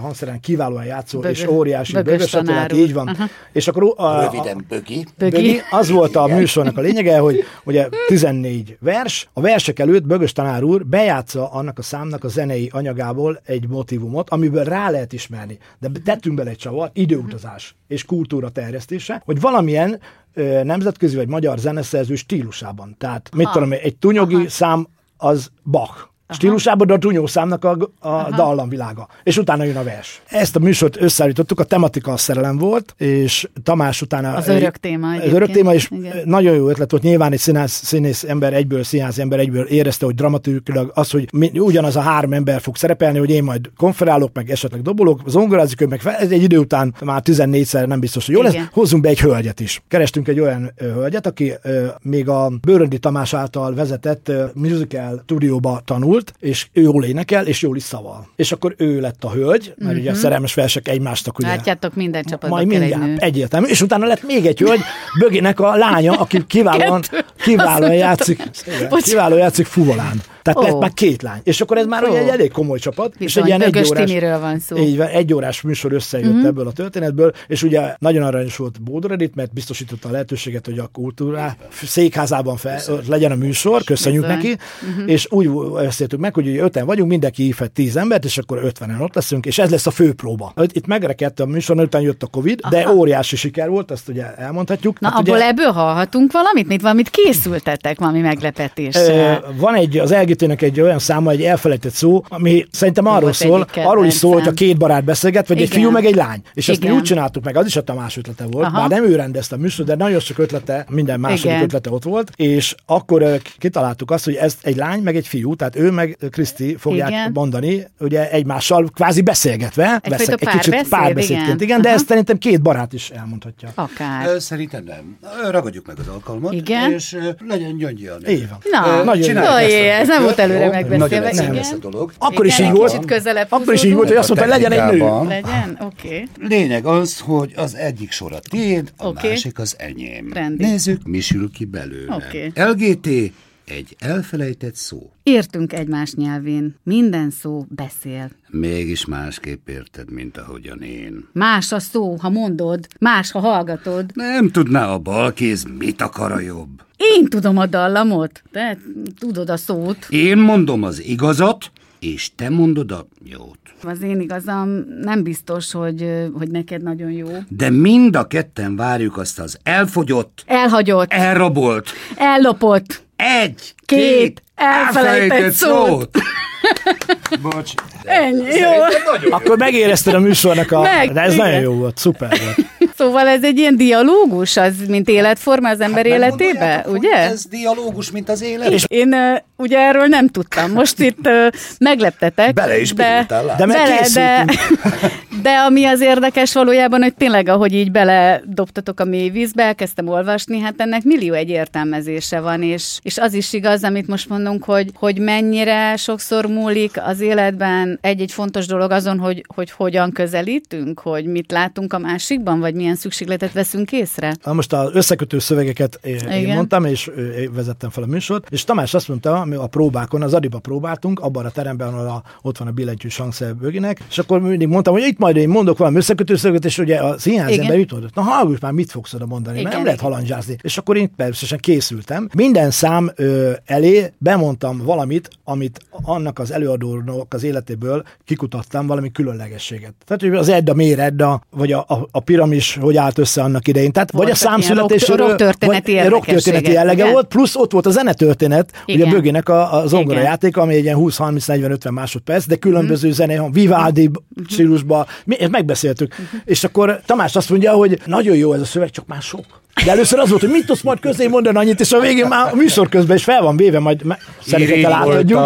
hangszeren kiválóan játszó Bögö, és óriási bögös, tehát így van. Uh-huh. És akkor a, a, Röviden bögi. bögi. bögi. Az volt a műsornak a lényege, hogy ugye 14 vers, a versek előtt Bögös tanár úr bejátsza annak a számnak a zenei anyagából egy motivumot, amiből rá lehet ismerni. De tettünk bele egy csavar, időutazás és kultúra terjesztése, hogy valamilyen ö, nemzetközi vagy magyar zeneszerző stílusában. Tehát, mit ha. tudom, egy tunyogi Aha. szám az Bach stílusában, de a Tunyó számnak a, a dallamvilága. És utána jön a vers. Ezt a műsort összeállítottuk, a tematika a szerelem volt, és Tamás utána... Az örök téma Az örök téma, és Igen. nagyon jó ötlet volt. Nyilván egy színász, színész ember egyből, színház ember egyből érezte, hogy dramaturgilag az, hogy mi, ugyanaz a három ember fog szerepelni, hogy én majd konferálok, meg esetleg dobolok, zongorázik, ő meg fel, ez egy idő után már 14-szer nem biztos, hogy jó lesz. Hozzunk be egy hölgyet is. Kerestünk egy olyan ö, hölgyet, aki ö, még a Bőröndi Tamás által vezetett ö, musical stúdióba tanult, tanult, és ő jól énekel, és jól is szaval. És akkor ő lett a hölgy, mert uh-huh. ugye a mhm. szerelmes versek egymástak ugye. Látjátok, minden csapatban Majd mindjárt, egy egyértelmű. És utána lett még egy hölgy, Bögének a lánya, aki kiválóan, kiválóan játszik, kiválóan játszik fuvolán. Tehát oh. lett már két lány. És akkor ez már oh. egy elég komoly csapat. Bizony, és egy ilyen egy órás, van szó. Így, egy órás műsor összejött mm-hmm. ebből a történetből, és ugye nagyon aranyos volt Bódor Edith, mert biztosította a lehetőséget, hogy a kultúrá székházában fel, legyen a műsor, köszönjük Bizony. neki, mm-hmm. és úgy beszéltük meg, hogy öten vagyunk, mindenki hívhat tíz embert, és akkor ötvenen ott leszünk, és ez lesz a fő próba. Itt megrekedt a műsor, után jött a Covid, Aha. de óriási siker volt, azt ugye elmondhatjuk. Na, hát abból ugye, ebből hallhatunk valamit, mit valamit készültetek, valami meglepetés. Van egy, az LGT-nek egy olyan száma, egy elfelejtett szó, ami szerintem arról szól, arról is szól, hogy a két barát beszélget, vagy Igen. egy fiú meg egy lány. És Igen. ezt mi úgy csináltuk meg, az is a Tamás ötlete volt, Aha. bár nem ő rendezte a műsor, de nagyon sok ötlete, minden második Igen. ötlete ott volt, és akkor kitaláltuk azt, hogy ez egy lány, meg egy fiú, tehát ő meg Kriszti fogják igen. mondani, ugye egymással kvázi beszélgetve, egy, beszél, egy kicsit párbeszédként, igen, igen de ezt szerintem két barát is elmondhatja. Akár. Szerintem nem. Ragadjuk meg az alkalmat, igen. és legyen gyöngyi a Így van. Na, nagyon jó, ez nem volt előre megbeszélve. Nagyon lesz a dolog. Akkor is így volt. Akkor is így volt, hogy azt mondta, legyen egy nő. Legyen? Oké. Lényeg az, hogy az egyik sor a tiéd, a másik az enyém. Nézzük, mi sül ki belőle. LGT egy elfelejtett szó. Értünk egymás nyelvén, minden szó beszél. Mégis másképp érted, mint ahogyan én. Más a szó, ha mondod, más, ha hallgatod. Nem tudná a balkéz, mit akar a jobb. Én tudom a dallamot, te tudod a szót. Én mondom az igazat, és te mondod a jót. Az én igazam nem biztos, hogy, hogy neked nagyon jó. De mind a ketten várjuk azt az elfogyott, elhagyott, elrabolt, ellopott, egy, két, két elfelejtett, elfelejtett szót. szót. [laughs] Bocs. Ennyi, jó. Akkor megérezted a műsornak a... Meg, de ez igen. nagyon jó volt, szuper volt. [laughs] Szóval ez egy ilyen dialógus, az, mint életforma az ember hát életébe, ugye? Ez dialógus, mint az élet. És én uh, ugye erről nem tudtam. Most itt uh, megleptetek. Bele is de, de, bele, de, [laughs] de ami az érdekes valójában, hogy tényleg, ahogy így bele dobtatok a mély vízbe, elkezdtem olvasni, hát ennek millió egy értelmezése van, és, és az is igaz, amit most mondunk, hogy, hogy mennyire sokszor múlik az életben egy-egy fontos dolog azon, hogy, hogy hogyan közelítünk, hogy mit látunk a másikban, vagy milyen szükségletet veszünk észre. Na most az összekötő szövegeket én Igen. mondtam, és vezettem fel a műsort, és Tamás azt mondta, a próbákon, az Adiba próbáltunk, abban a teremben, ahol a, ott van a billentyűs hangszer bőginek, és akkor mindig mondtam, hogy itt majd én mondok valami összekötő szöveget, és ugye a színház ember jutott, na hallgass már, mit fogsz oda mondani, Igen. mert nem lehet halandzsázni. És akkor én persze készültem. Minden szám ö, elé bemondtam valamit, amit annak az előadónak az életében műsorből kikutattam valami különlegességet. Tehát, hogy az Edda, miért Edda, vagy a, a, a piramis, hogy állt össze annak idején. Tehát, vagy a számszületésről, rock, történeti, rock történeti jellege volt, plusz ott volt a zenetörténet, igen. ugye Bögének a, a zongora játék, ami egy ilyen 20-30-40-50 másodperc, de különböző mm. zene, Vivaldi mm. stílusban, mi, ezt megbeszéltük. Mm. És akkor Tamás azt mondja, hogy nagyon jó ez a szöveg, csak már sok. De először az volt, hogy mit tudsz majd közé mondani annyit, és a végén már a műsor közben is fel van véve, majd szerintem átadjuk.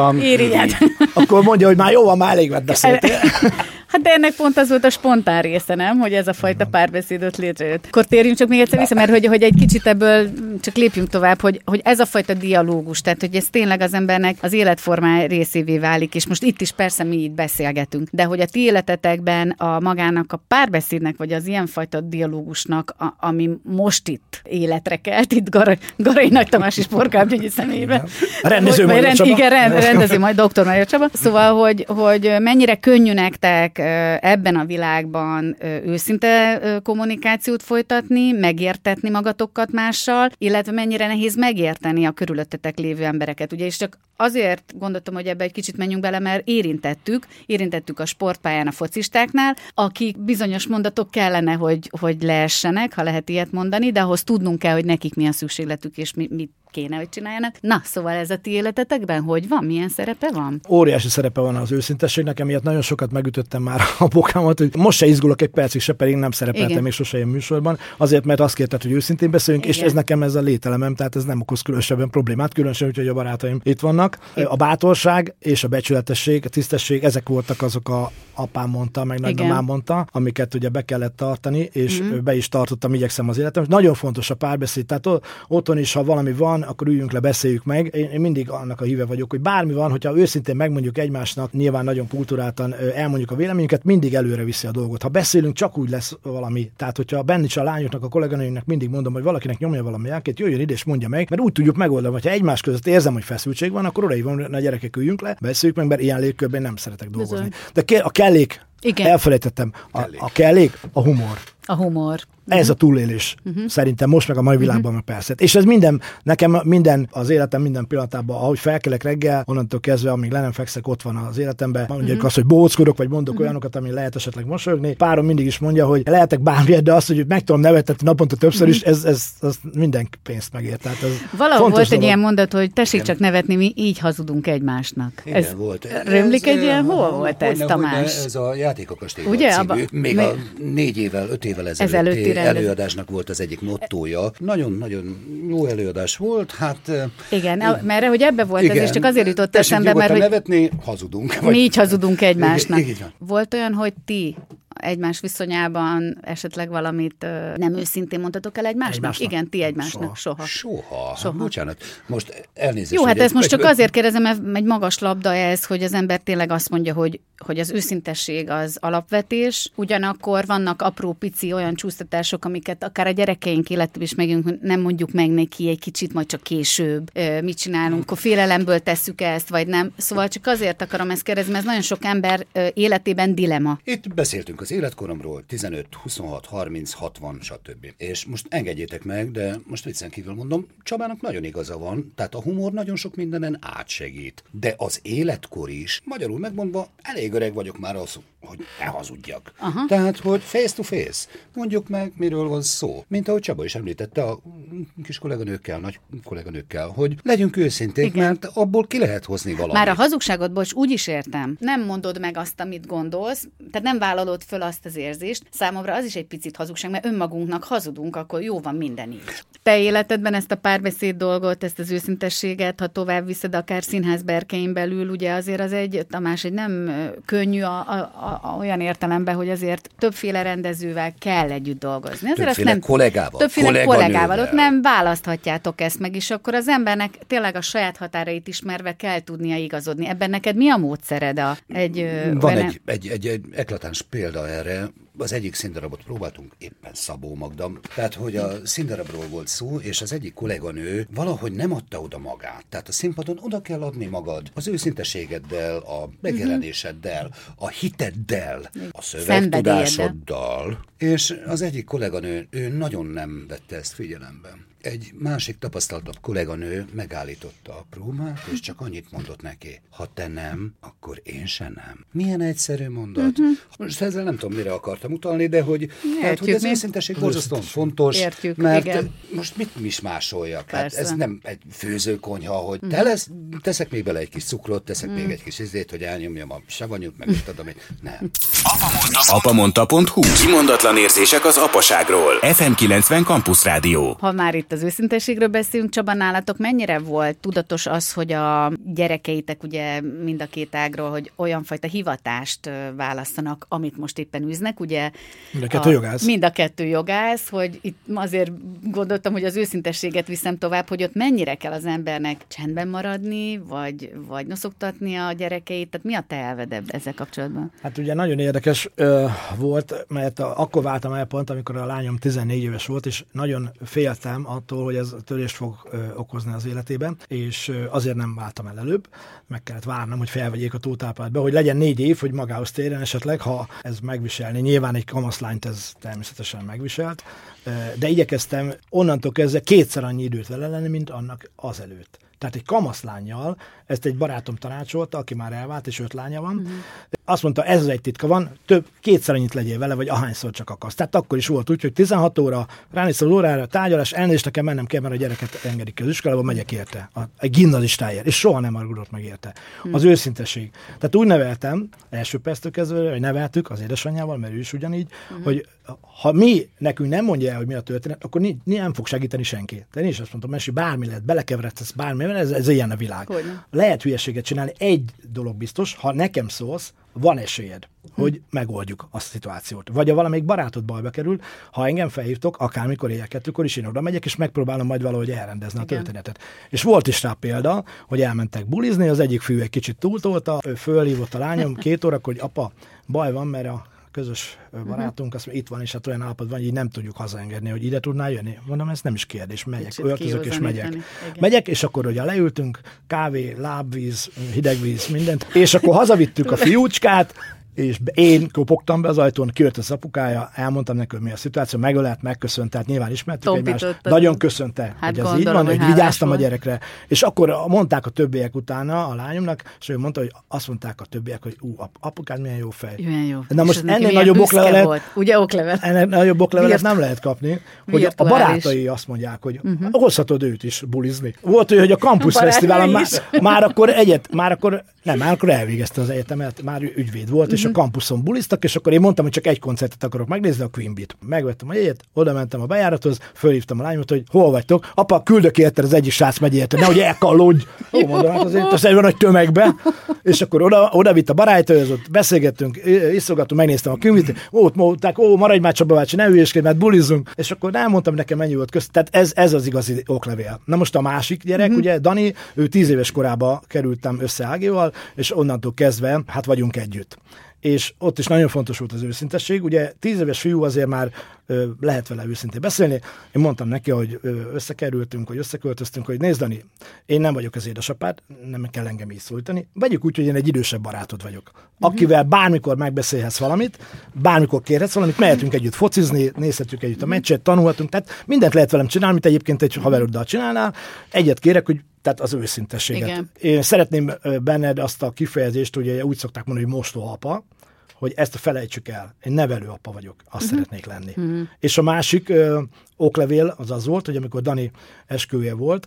Akkor mondja, hogy már jó van, már elég vett beszéltél. [laughs] Hát de ennek pont az volt a spontán része, nem? Hogy ez a fajta párbeszédot létrejött. Akkor térjünk csak még egyszer vissza, mert hogy, hogy egy kicsit ebből csak lépjünk tovább, hogy, hogy ez a fajta dialógus, tehát hogy ez tényleg az embernek az életformá részévé válik, és most itt is persze mi itt beszélgetünk, de hogy a ti életetekben a magának a párbeszédnek, vagy az ilyenfajta dialógusnak, a, ami most itt életre kelt, itt Garai, Garai Nagy Tamás és Porkábnyegyi személyében. Rendező majd rend, Igen, rend, rendezi majd dr. Mária Csaba. Szóval, hogy, hogy mennyire könnyű nektek ebben a világban őszinte kommunikációt folytatni, megértetni magatokat mással, illetve mennyire nehéz megérteni a körülöttetek lévő embereket. Ugye, és csak azért gondoltam, hogy ebbe egy kicsit menjünk bele, mert érintettük, érintettük a sportpályán a focistáknál, akik bizonyos mondatok kellene, hogy, hogy leessenek, ha lehet ilyet mondani, de ahhoz tudnunk kell, hogy nekik mi a szükségletük, és mi, mit kéne, hogy csináljanak. Na, szóval ez a ti életetekben hogy van? Milyen szerepe van? Óriási szerepe van az őszintességnek, emiatt nagyon sokat megütöttem már a bokámat, hogy most se izgulok egy percig, se pedig nem szerepeltem Igen. még sose ilyen műsorban, azért, mert azt kérted, hogy őszintén beszéljünk, Igen. és ez nekem ez a lételemem, tehát ez nem okoz különösebben problémát, különösen, hogy a barátaim itt vannak. A bátorság és a becsületesség, a tisztesség, ezek voltak azok a apám mondta, meg nagymamám mondta, amiket ugye be kellett tartani, és mm. be is tartottam, igyekszem az életem. Nagyon fontos a párbeszéd, tehát otthon is, ha valami van, akkor üljünk le, beszéljük meg. Én, én mindig annak a híve vagyok, hogy bármi van, hogyha őszintén megmondjuk egymásnak, nyilván nagyon kulturáltan elmondjuk a véleményünket, mindig előre viszi a dolgot. Ha beszélünk, csak úgy lesz valami. Tehát, hogyha benne is a lányoknak, a kolléganőinknek mindig mondom, hogy valakinek nyomja valami jelkét, jöjjön ide és mondja meg, mert úgy tudjuk megoldani, ha egymás között érzem, hogy feszültség van, akkor oda van, a gyerekek üljünk le, beszéljük meg, mert ilyen légkörben nem szeretek dolgozni. De a kellék, Igen. elfelejtettem, a, a kellék, a humor. A humor. Ez a túlélés uh-huh. szerintem most meg a mai világban uh-huh. persze. És ez minden, nekem minden, az életem minden pillanatában, ahogy felkelek reggel, onnantól kezdve, amíg le nem fekszek, ott van az életemben. Mondjuk uh-huh. azt, hogy bóckodok, vagy mondok uh-huh. olyanokat, ami lehet esetleg mosolyogni. Párom mindig is mondja, hogy lehetek bármilyet, de azt, hogy meg tudom nevetetni naponta többször is, ez, ez, ez minden pénzt megért. Tehát ez Valahol volt egy ilyen mondat, hogy tessék csak nevetni, mi így hazudunk egymásnak. Igen, ez volt. Römlik egy ilyen, hol volt ez, Tamás? Ez a játékok Ugye? Még a négy évvel, öt évvel ezelőtti előadásnak volt az egyik mottója. Nagyon-nagyon jó előadás volt, hát... Igen, uh, mert hogy ebbe volt igen, ez, és csak azért jutott eszembe, mert hogy... nevetni, hazudunk. Vagy... Mi így hazudunk egymásnak. Igen, igen. Volt olyan, hogy ti egymás viszonyában esetleg valamit nem őszintén mondhatok el egymásnak? egymásnak? Igen, ti egymásnak. Soha. Soha. Soha. Soha. Bocsánat, most elnézést. Jó, hát ezt most csak azért kérdezem, mert egy magas labda ez, hogy az ember tényleg azt mondja, hogy, hogy az őszintesség az alapvetés, ugyanakkor vannak apró pici olyan csúsztatások, amiket akár a gyerekeink életében is megünk, nem mondjuk meg neki egy kicsit, majd csak később mit csinálunk, akkor félelemből tesszük ezt, vagy nem. Szóval csak azért akarom ezt kérdezni, mert ez nagyon sok ember életében dilema. Itt beszéltünk az életkoromról 15, 26, 30, 60, stb. És most engedjétek meg, de most viccen kívül mondom, Csabának nagyon igaza van, tehát a humor nagyon sok mindenen átsegít. De az életkor is, magyarul megmondva, elég öreg vagyok már az, hogy ne hazudjak. Aha. Tehát, hogy face to face. Mondjuk meg, miről van szó. Mint ahogy Csaba is említette a kis kolléganőkkel, nagy kolléganőkkel, hogy legyünk őszinték, Igen. mert abból ki lehet hozni valamit. Már a hazugságot, bocs, úgy is értem. Nem mondod meg azt, amit gondolsz, tehát nem vállalod föl azt az érzést. Számomra az is egy picit hazugság, mert önmagunknak hazudunk, akkor jó van minden így. Te életedben ezt a párbeszéd dolgot, ezt az őszintességet, ha tovább viszed akár színház berkein belül, ugye azért az egy, Tamás, egy nem könnyű a, a, a, olyan értelemben, hogy azért többféle rendezővel kell együtt dolgozni. Azért többféle nem, kollégával. Többféle kollégával. Ott nem választhatjátok ezt meg, és akkor az embernek tényleg a saját határait ismerve kell tudnia igazodni. Ebben neked mi a módszered? A, egy, Van egy, egy, egy, egy eklatáns példa erre, az egyik színdarabot próbáltunk, éppen Szabó Magda, tehát hogy a színdarabról volt szó, és az egyik kolléganő valahogy nem adta oda magát. Tehát a színpadon oda kell adni magad az őszinteségeddel, a megjelenéseddel, a hiteddel, a szövegtudásoddal, és az egyik kolléganő, ő nagyon nem vette ezt figyelembe egy másik tapasztaltabb kolléganő megállította a próbát, és csak annyit mondott neki, ha te nem, akkor én se nem. Milyen egyszerű mondat. Uh-huh. Most ezzel nem tudom, mire akartam utalni, de hogy, hát, hogy az őszinteség borzasztóan fontos, Értjük, mert igen. most mit is másoljak? Hát ez nem egy főzőkonyha, hogy uh-huh. te lesz, teszek még bele egy kis cukrot, teszek uh-huh. még egy kis izét, hogy elnyomjam a savanyút, meg mit tudom, nem. Apamonta.hu Kimondatlan érzések az apaságról. FM90 Campus Rádió. Ha már itt az őszintességről beszélünk, Csaba, nálatok mennyire volt tudatos az, hogy a gyerekeitek ugye mind a két ágról, hogy olyan fajta hivatást választanak, amit most éppen üznek, ugye? Mind a kettő a, jogász. Mind a kettő jogász, hogy itt azért gondoltam, hogy az őszintességet viszem tovább, hogy ott mennyire kell az embernek csendben maradni, vagy, vagy noszoktatni a gyerekeit, tehát mi a te elvedebb ezzel kapcsolatban? Hát ugye nagyon érdekes ö, volt, mert a, akkor váltam el pont, amikor a lányom 14 éves volt, és nagyon féltem attól, hogy ez törést fog okozni az életében, és azért nem váltam el előbb, meg kellett várnom, hogy felvegyék a tótápát be, hogy legyen négy év, hogy magához térjen esetleg, ha ez megviselni. Nyilván egy kamaszlányt ez természetesen megviselt, de igyekeztem onnantól kezdve kétszer annyi időt vele lenni, mint annak azelőtt. Tehát egy kamaszlányjal, ezt egy barátom tanácsolta, aki már elvált, és öt lánya van, uh-huh. azt mondta, ez az egy titka van, több, kétszer annyit legyél vele, vagy ahányszor csak akarsz. Tehát akkor is volt úgy, hogy 16 óra, ránézsz az órára, tárgyalás, elnézést nekem mennem kell, mert a gyereket engedik ki az iskolába, megyek érte. A, egy gimnazistáért, és soha nem argudott meg érte. Uh-huh. Az őszinteség. Tehát úgy neveltem, első perctől kezdve, hogy neveltük az édesanyjával, mert ő is ugyanígy, uh-huh. hogy ha mi nekünk nem mondja el, hogy mi a történet, akkor nem fog segíteni senki. De én is azt mondtam, hogy bármi lehet, belekeveredsz bármi, ez, ez ilyen a világ. Hogyne. Lehet hülyeséget csinálni, egy dolog biztos, ha nekem szólsz, van esélyed, hm. hogy megoldjuk a szituációt. Vagy ha valamelyik barátod bajba kerül, ha engem felhívtok, akármikor éjjel kettőkor is én oda megyek, és megpróbálom majd valahogy elrendezni Igen. a történetet. És volt is rá példa, hogy elmentek bulizni, az egyik fű egy kicsit túltolta, ő fölhívott a lányom két óra, hogy apa, baj van, mert a közös mhm. barátunk, azt mondja, itt van, és hát olyan állapotban, hogy így nem tudjuk hazaengedni, hogy ide tudnál jönni. Mondom, ez nem is kérdés, megyek, Kicsit öltözök és megyek. Igen. Megyek, és akkor ugye leültünk, kávé, lábvíz, hidegvíz, mindent, és akkor hazavittük a fiúcskát, és én kopogtam be az ajtón, kijött az apukája, elmondtam neki, hogy mi a szituáció, megölelt, megköszönt, tehát nyilván ismertük egymást. Nagyon köszönte, hát hogy ez így van, hogy vigyáztam a gyerekre. És akkor mondták a többiek utána a lányomnak, és ő mondta, hogy azt mondták a többiek, hogy ú, apukád milyen jó fej. Milyen jó. Na most ennél nagyobb oklevelet, volt. ugye oklevel? Ennél nagyobb oklevelet nem lehet kapni, hogy a barátai azt mondják, hogy uh-huh. hozhatod őt is bulizni. Volt olyan, hogy a Campus Fesztiválon már, már, akkor egyet, már akkor, nem, már akkor elvégezte az egyetemet, már ügyvéd volt, és a kampuszon buliztak, és akkor én mondtam, hogy csak egy koncertet akarok megnézni, a Queen Beat. Megvettem a jegyet, oda mentem a bejárathoz, fölhívtam a lányomat, hogy hol vagytok. Apa, küldök érte az egyik srác megy érte, nehogy elkallódj. Ó, mondom, hát azért az egy nagy tömegbe. És akkor oda, oda vitt a barájtól, ott beszélgettünk, iszogattunk, megnéztem a Queen Beat, ó, mondták, ó, maradj már Csaba bácsi, ne hülyéskedj, mert bulizunk. És akkor nem mondtam nekem mennyi volt közt. Tehát ez, ez az igazi oklevél. Na most a másik gyerek, mm-hmm. ugye Dani, ő tíz éves korába kerültem össze Ágival, és onnantól kezdve hát vagyunk együtt és ott is nagyon fontos volt az őszintesség. Ugye tíz éves fiú azért már ö, lehet vele őszintén beszélni. Én mondtam neki, hogy ö, összekerültünk, hogy összeköltöztünk, hogy nézd, Dani, én nem vagyok az édesapád, nem kell engem így szólítani. Vegyük úgy, hogy én egy idősebb barátod vagyok, akivel bármikor megbeszélhetsz valamit, bármikor kérhetsz valamit, mehetünk együtt focizni, nézhetjük együtt a meccset, tanulhatunk, tehát mindent lehet velem csinálni, amit egyébként egy haveroddal csinálnál. Egyet kérek, hogy tehát az őszintességet. Igen. Én szeretném benned azt a kifejezést, hogy úgy szokták mondani, hogy mostohapa, hogy ezt felejtsük el. Én nevelő apa vagyok, azt uh-huh. szeretnék lenni. Uh-huh. És a másik ö, oklevél az az volt, hogy amikor Dani esküvője volt,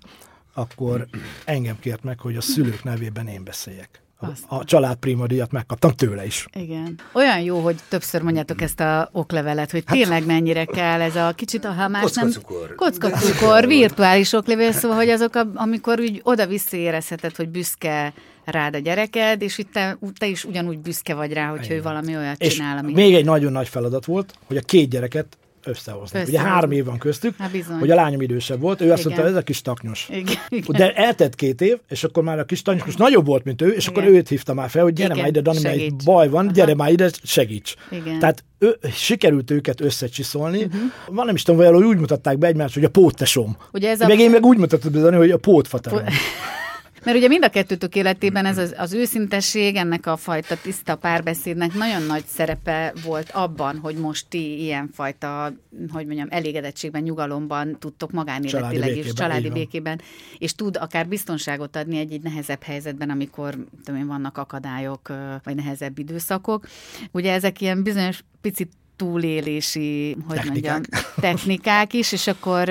akkor engem kért meg, hogy a szülők nevében én beszéljek. A, a család díjat megkaptam tőle is. Igen. Olyan jó, hogy többször mondjátok ezt a oklevelet, hogy hát, tényleg mennyire kell ez a kicsit, ha más nem... Kockacukor. Kockacukor, virtuális oklevél, szóval, hogy azok, a, amikor úgy oda-vissza érezheted, hogy büszke rád a gyereked, és itt te, te is ugyanúgy büszke vagy rá, hogy ő valami olyat és csinál, ami... még egy nagyon nagy feladat volt, hogy a két gyereket összehozni. Ugye három év van köztük, Há, hogy a lányom idősebb volt, ő azt Igen. mondta, ez a kis taknyos. Igen. De eltett két év, és akkor már a kis taknyos nagyobb volt, mint ő, és Igen. akkor őt hívta már fel, hogy gyere Igen. már ide, Dani, mert baj van, Aha. gyere már ide, segíts. Igen. Tehát ő, sikerült őket összecsiszolni. Uh-huh. Van nem is tudom, hogy úgy mutatták be egymást, hogy a póttesom. Ugye ez a... Meg én meg úgy mutatom be, hogy a pótfaterom. Mert ugye mind a kettőtök életében ez az, az őszintesség, ennek a fajta tiszta párbeszédnek nagyon nagy szerepe volt abban, hogy most ti ilyenfajta, hogy mondjam, elégedettségben, nyugalomban tudtok magánéletileg és családi békében, és tud akár biztonságot adni egy-egy nehezebb helyzetben, amikor tudom én, vannak akadályok, vagy nehezebb időszakok. Ugye ezek ilyen bizonyos picit túlélési, hogy technikák. mondjam, technikák is, és akkor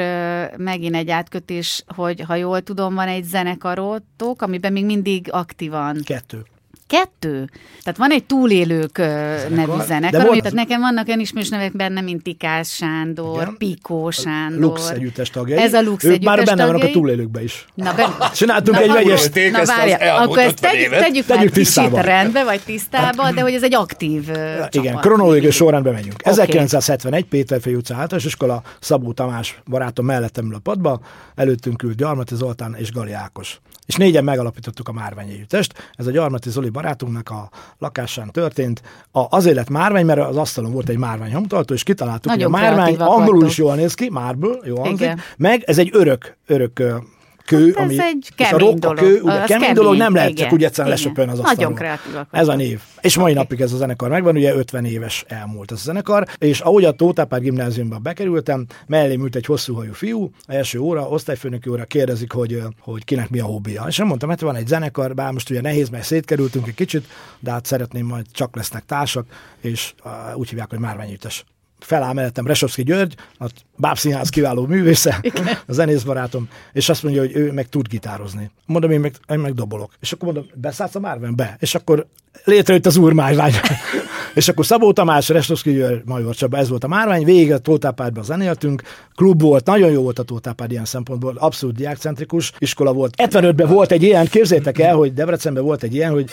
megint egy átkötés, hogy ha jól tudom, van egy zenekarotok, amiben még mindig aktívan. Kettő. Kettő? Tehát van egy túlélők zenekar? nevű zenekar, volt... tehát nekem vannak olyan ismerős nevek benne, mint Tikás Sándor, Igen. Pikó Sándor. Lux együttes tagjai. Ez a Lux ők együttes már benne tagjai. vannak a túlélőkbe is. Na, ben... [laughs] Csináltunk na, egy vegyes... Na várja, akkor ezt tegyük, tegyük, tegyük kicsit rendbe, vagy tisztába, hát, de hogy ez egy aktív Igen, kronológiai sorrendben megyünk. Okay. 1971 Péterfei utca általános iskola, Szabó Tamás barátom mellettem ül a padba, előttünk ült Gyarmati Zoltán és Gali Ákos és négyen megalapítottuk a Márvány együttest. Ez a Gyarmati Zoli barátunknak a lakásán történt. A, azért lett Márvány, mert az asztalon volt egy Márvány hamutartó, és kitaláltuk, Nagyon hogy a Márvány angolul is jól néz ki, Marble, jó hangzik, meg ez egy örök, örök kő, hát ami, ez egy kemény a dolog. Kő, ugye, kemény, kemény dolog, nem lehet igen, csak úgy egyszerűen lesöpölni az asztalon. Nagyon kreatívak. Ez a név. És mai okay. napig ez a zenekar megvan, ugye 50 éves elmúlt ez a zenekar, és ahogy a Tótápár gimnáziumba bekerültem, mellé ült egy hosszú hajú fiú, első óra, osztályfőnöki óra kérdezik, hogy, hogy kinek mi a hobbija. És én mondtam, hát van egy zenekar, bár most ugye nehéz, mert szétkerültünk egy kicsit, de hát szeretném majd csak lesznek társak, és uh, úgy hívják, hogy Márványütes feláll mellettem Resovszki György, a bábszínház kiváló művésze, a zenész barátom, és azt mondja, hogy ő meg tud gitározni. Mondom, én meg, én meg dobolok. És akkor mondom, beszállsz a Márven? Be. És akkor létrejött az úrmárvány. És akkor Szabó Tamás, Restovszki Major Csaba, ez volt a márvány, végig a Tótápádban zenéltünk, klub volt, nagyon jó volt a Tótápád ilyen szempontból, abszolút diákcentrikus iskola volt. 75-ben volt egy ilyen, képzétek el, hogy Debrecenben volt egy ilyen, hogy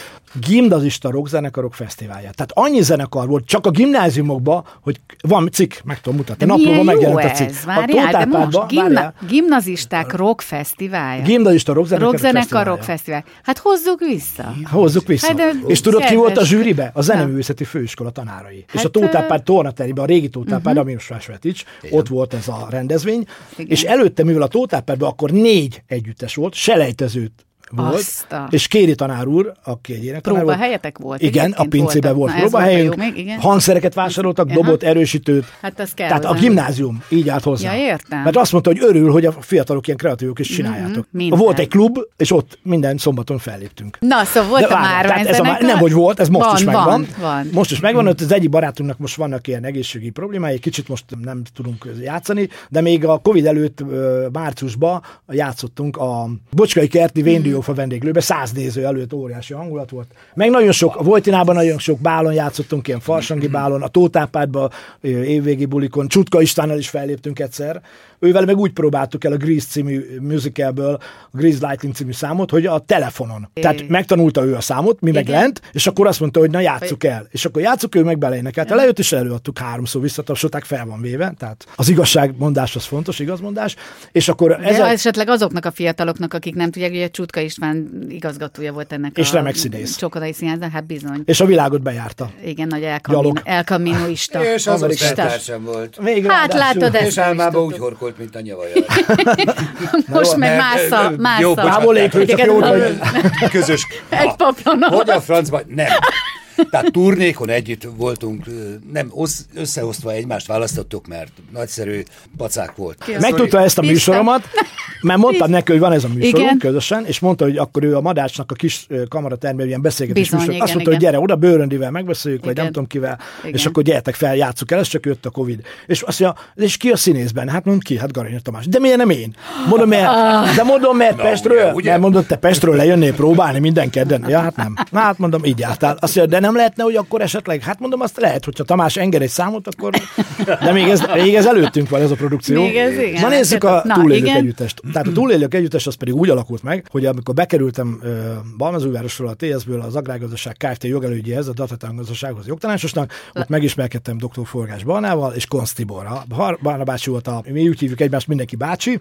gimnazista rockzenekarok fesztiválja. Tehát annyi zenekar volt csak a gimnáziumokban, hogy van cikk, meg tudom mutatni. Naplóban megjelent a cikk. Ez? Várjál, a de most gimna- gimnazisták rock fesztiválja. Gimnazista rockzenekarok rockzenekar rock fesztivál. Hát hozzuk vissza. Hozzuk vissza. Hát, és tudod, ki volt a zsűribe? A zeneművészeti főiskola tanárai. Hát, és a Tótápád tornateriben, a régi Tótápád, uh-huh. ami most Vásvetics, ott volt ez a rendezvény, Igen. és előtte, mivel a Tótápádban akkor négy együttes volt, selejtezőt volt, Azta. és Kéri tanár úr, aki egy énektanár volt. helyetek volt. Igen, a pincében volt próbahelyünk, hangszereket vásároltak, Aha. dobot, erősítőt. Hát ez kell Tehát a gimnázium így állt hozzá. Ja, értem. Mert azt mondta, hogy örül, hogy a fiatalok ilyen kreatívok is csináljátok. Mm-hmm, volt egy klub, és ott minden szombaton felléptünk. Na, szóval volt De, a már ez a, Nem, hogy volt, ez most van, is megvan. Van, van. Most is megvan, ott az egyik barátunknak most vannak ilyen egészségi problémái, kicsit most nem tudunk játszani, de még a Covid előtt márciusban játszottunk a Bocskai kerti Véndiófa vendéglőbe, száz néző előtt óriási hangulat volt. Meg nagyon sok, a Vojtinában nagyon sok bálon játszottunk, ilyen farsangi bálon, a Tótápádban évvégi bulikon, Csutka Istvánnal is felléptünk egyszer, ővel meg úgy próbáltuk el a Grease című musicalből, a Grease Lightning című számot, hogy a telefonon. É. Tehát megtanulta ő a számot, mi Igen. meg lent, és akkor azt mondta, hogy na játsszuk el. És akkor játsszuk, ő meg belénekelt. Ja. Lejött és előadtuk háromszor, visszatapsolták, fel van véve. Tehát az igazságmondás az fontos, igazmondás. És akkor ez a... esetleg azoknak a fiataloknak, akik nem tudják, hogy a Csutka István igazgatója volt ennek és a remek színész. Csokodai színházban, hát bizony. És a világot bejárta. Igen, nagy elkaminoista. És az a volt. Még hát látod ezt. És álmában úgy horkolt mint a nyavaja. [laughs] Most meg másza, másza. Jó, bocsánat, közös. Egy paplanat. Hogy a francban? Nem. Tehát turnékon együtt voltunk, nem összehozva egymást választottuk, mert nagyszerű pacák volt. Megtudta ezt a műsoromat, mert mondtam neki, hogy van ez a műsorunk igen. közösen, és mondta, hogy akkor ő a Madácsnak a kis kamaratermében ilyen beszélgetés Bizony, műsor. Igen, Azt mondta, igen. hogy gyere oda, bőröndivel megbeszéljük, igen. vagy nem tudom kivel, igen. és akkor gyertek fel, játsszuk el, ez csak jött a Covid. És azt mondja, és ki a színészben? Hát mondom ki, hát Garanya Tamás. De miért nem én? Mondom, mert, de mondom, mert Pestről, ugye, ugye? mert mondod, te Pestről lejönnél próbálni minden kedden. Ja, hát nem. Na, hát mondom, így jártál. Azt mondja, de nem lehetne, hogy akkor esetleg, hát mondom, azt lehet, hogyha Tamás enged egy számot, akkor, de még ez, még ez előttünk van ez a produkció. Még ez, igen. Na nézzük a Na, túlélők igen. együttest. Tehát a túlélők együttes az pedig úgy alakult meg, hogy amikor bekerültem uh, Balmazújvárosról a TSZ-ből az Agrárgazdaság Kft. jogelődjéhez, a Datatán gazdasághoz jogtanácsosnak, ott megismerkedtem dr. Forgás Barnával és Konsz Tiborra. Barna bácsi volt a, mi úgy hívjuk egymást mindenki bácsi,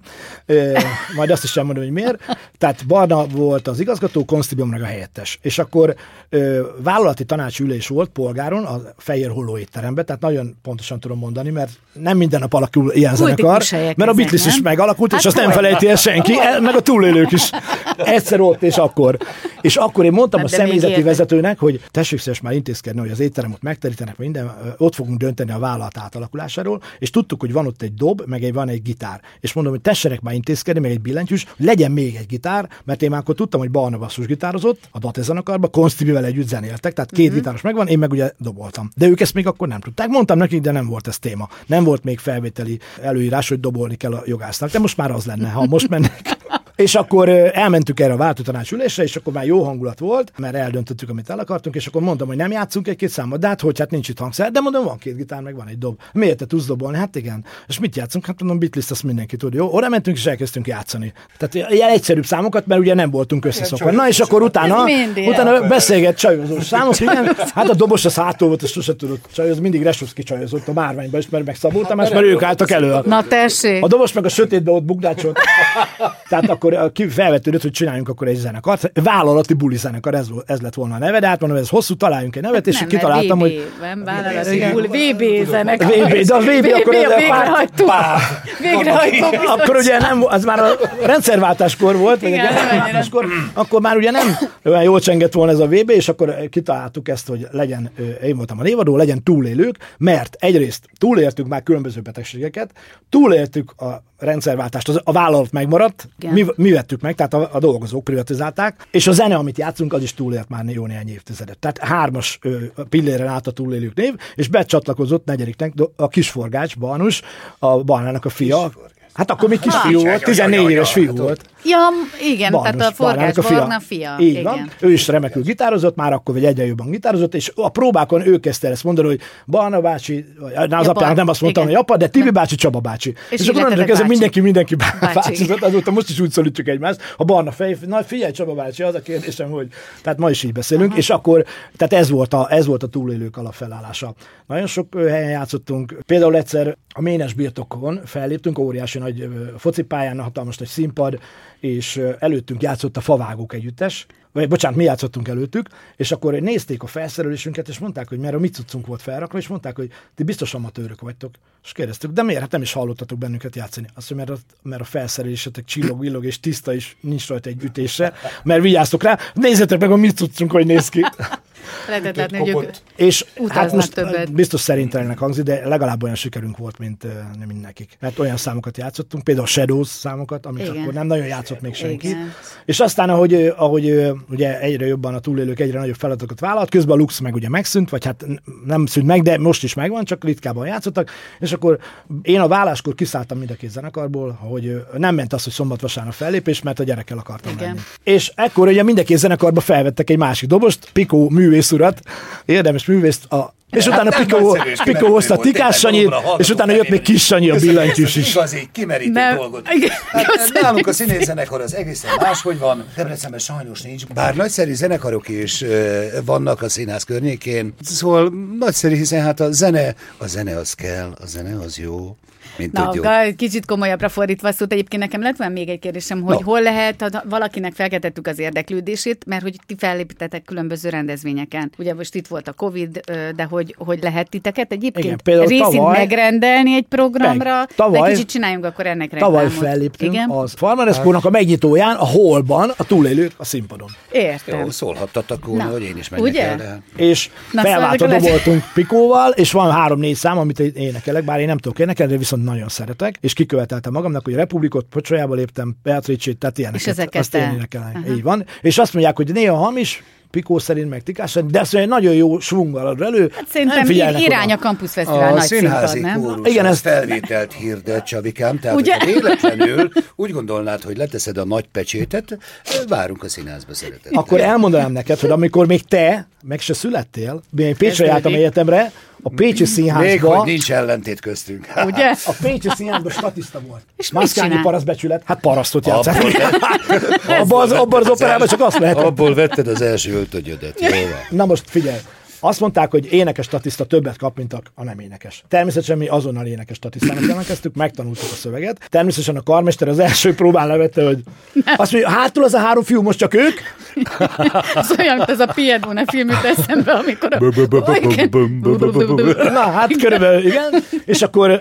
uh, majd azt is sem mondom, hogy miért. Tehát Barna volt az igazgató, Konsz Tibor meg a helyettes. És akkor uh, vállalati tanácsülés volt polgáron, a Fehér Holló étteremben, tehát nagyon pontosan tudom mondani, mert nem minden nap alakul ilyen zenekar, mert a Beatles is megalakult, hát és azt nem felejti el senki, meg a túlélők is. Egyszer ott és akkor. És akkor én mondtam hát a személyzeti vezetőnek, hogy tessék szíves már intézkedni, hogy az étteremot megterítenek, minden, ott fogunk dönteni a vállalat átalakulásáról, és tudtuk, hogy van ott egy dob, meg egy, van egy gitár. És mondom, hogy tessenek már intézkedni, meg egy billentyűs, legyen még egy gitár, mert én már akkor tudtam, hogy Barna basszus gitározott, a Date zenekarban, Konstibivel együtt zenéltek, tehát két uh-huh. gitáros megvan, én meg ugye doboltam. De ők ezt még akkor nem tudták. Mondtam nekik, de nem volt ez téma. Nem volt még felvételi előírás, hogy dobolni kell a jogásznak. De most már az lenne, ha most mennek. És akkor elmentük erre a váltótanácsülésre, és akkor már jó hangulat volt, mert eldöntöttük, amit el akartunk, és akkor mondtam, hogy nem játszunk egy-két számot, de hát hogy hát nincs itt hangszer, de mondom, van két gitár, meg van egy dob. Miért te tudsz dobolni? Hát igen. És mit játszunk? Hát mondom, Beatles, azt mindenki tudja. Jó, oda mentünk, és elkezdtünk játszani. Tehát ilyen egyszerűbb számokat, mert ugye nem voltunk összeszokva. Na, és akkor utána, utána beszélget csajozó számok, igen. Hát a dobos az hától volt, és sose tudott csajozni, mindig Resovszki csajozott a márványba is, mert megszabultam, hát, mert ők álltak elő. Na tessék. A dobos meg a sötétbe ott bugdácsolt. Tehát akkor felvetődött, hogy csináljunk akkor egy zenekart. Vállalati buli zenekar, ez, ez lett volna a neve, de hát mondom, ez hosszú, találjunk egy nevet, és nem, kitaláltam, hogy... Nem, vállalati buli, VB zenekar. VB, de a VB akkor... Végrehajtó. Végrehajtó. Akkor ugye nem, az már a rendszerváltáskor volt, vagy a akkor már ugye nem olyan jól csengett volna ez a VB, és akkor kitaláltuk ezt, hogy legyen, én voltam a névadó, legyen túlélők, mert egyrészt túléltük már különböző betegségeket, túléltük a rendszerváltást, a vállalat megmaradt, mi, mi vettük meg, tehát a, a dolgozók privatizálták, és a zene, amit játszunk, az is túlélt már jó néhány évtizedet. Tehát hármas ö, pilléren állt a túlélők név, és becsatlakozott negyediknek a kisforgács, Banus, a Barnának a fia, Hát akkor még kisfiú volt, 14 éves fiú volt. Ja, igen, Barnos, tehát a forgás a fia. Barna fia. Így igen. van. Ő is remekül gitározott, már akkor, vagy egyre jobban gitározott, és a próbákon ő kezdte ezt mondani, hogy Barna bácsi, na az apjának nem azt mondtam, hogy apa, de Tibi bácsi, Csaba bácsi. És, és akkor mondjuk, ez mindenki, mindenki bácsi. Azóta most is úgy szólítjuk egymást. A Barna fej, na figyelj Csaba bácsi, az a kérdésem, hogy tehát ma is így beszélünk, Aha. és akkor, tehát ez volt a, ez volt a túlélők alapfelállása. Nagyon sok helyen játszottunk, például egyszer a Ménes birtokon felléptünk, óriási nagy focipályán, hatalmas nagy színpad, és előttünk játszott a Favágók együttes, vagy bocsánat, mi játszottunk előttük, és akkor nézték a felszerelésünket, és mondták, hogy mert a mi cuccunk volt felrakva, és mondták, hogy ti biztos amatőrök vagytok. És kérdeztük, de miért? Hát nem is hallottatok bennünket játszani. Azt mondja, mert a, mert a felszerelésetek csillog, villog és tiszta, és nincs rajta egy ütésre, mert vigyáztok rá, nézzétek meg a mi cuccunk, hogy néz ki. Lehetett látni, hogy ők és hát most többet. biztos szerintelennek hangzik, de legalább olyan sikerünk volt, mint nem mint nekik. Mert olyan számokat játszottunk, például a Shadows számokat, amit Igen. akkor nem nagyon játszott még senki. Igen. És aztán, ahogy, ahogy ugye egyre jobban a túlélők egyre nagyobb feladatokat vállalt, közben a Lux meg ugye megszűnt, vagy hát nem szűnt meg, de most is megvan, csak ritkában játszottak, és akkor én a válláskor kiszálltam mind a két zenekarból, hogy nem ment az, hogy szombat-vasárnap fellépés, mert a gyerekkel akartam Igen. menni. És ekkor ugye mind a két zenekarba felvettek egy másik dobost, Pikó művész urat, érdemes művészt, a és utána hát Pikó, Pikó hozta Tikás Sanyit, és utána jött még Kis Sanyi a billentyűs is. Igazi, kimerítő nem. dolgot. Hát, nálunk a színészzenekar az egészen máshogy van. Debrecenben sajnos nincs. Bár nagyszerű zenekarok is vannak a színház környékén. Szóval nagyszerű, hiszen hát a zene, a zene az kell, a zene az jó. Mint Na, tudjuk. kicsit komolyabbra fordítva szót, egyébként nekem lett van még egy kérdésem, hogy no. hol lehet, ha valakinek felkeltettük az érdeklődését, mert hogy ti fellépítetek különböző rendezvényeken. Ugye most itt volt a Covid, de hogy, hogy lehet titeket egyébként Igen, részint tavaly, megrendelni egy programra, meg, tavaly, de kicsit csináljunk akkor ennek reklámot. Tavaly felléptünk Igen? az Farmereszkónak a megnyitóján, a holban, a túlélők a színpadon. Értem. Jó, szólhattatok volna, Na, hogy én is megyek ugye? el. De... És felváltva doboltunk Pikóval, és van három-négy szám, amit én énekelek, bár én nem tudok énekelni, de viszont nagyon szeretek, és kiköveteltem magamnak, hogy Republikot, Pocsolyába léptem, Beatrice-t, tehát ilyeneket. És ezeket azt én énekelem. Így van. És azt mondják, hogy néha hamis, Pikó szerint, meg Tikás szerint, de azt mondja, nagyon jó svunggal ad elő. Hát szerintem irány a Campus Fesztivál a nagy színházi színpad, nem? Igen, ez felvételt hirdet, Csabikám, tehát Ugye? ha véletlenül úgy gondolnád, hogy leteszed a nagy pecsétet, várunk a színházba szeretet. Akkor elmondanám neked, hogy amikor még te meg se születtél, én Pécsre jártam egyetemre, a Pécsi Színházban... Még hogy nincs ellentét köztünk. [laughs] Ugye? A Pécsi Színházban statiszta volt. És Maszkányi parasztbecsület, hát parasztot játszott. [laughs] Abban az, abban az operában csak azt lehet. Abból vetted az első öltönyödet. Na most figyelj, Azt mondták, hogy énekes statiszta többet kap, mint a, a nem énekes. Természetesen mi azonnal énekes statisztának jelentkeztük, megtanultuk a szöveget. Természetesen a karmester az első próbán levette, hogy azt mondja, hátul az a három fiú, most csak ők? [laughs] az olyan, mint ez a Piedmone film jut eszembe, amikor Na, hát körülbelül, igen. És akkor,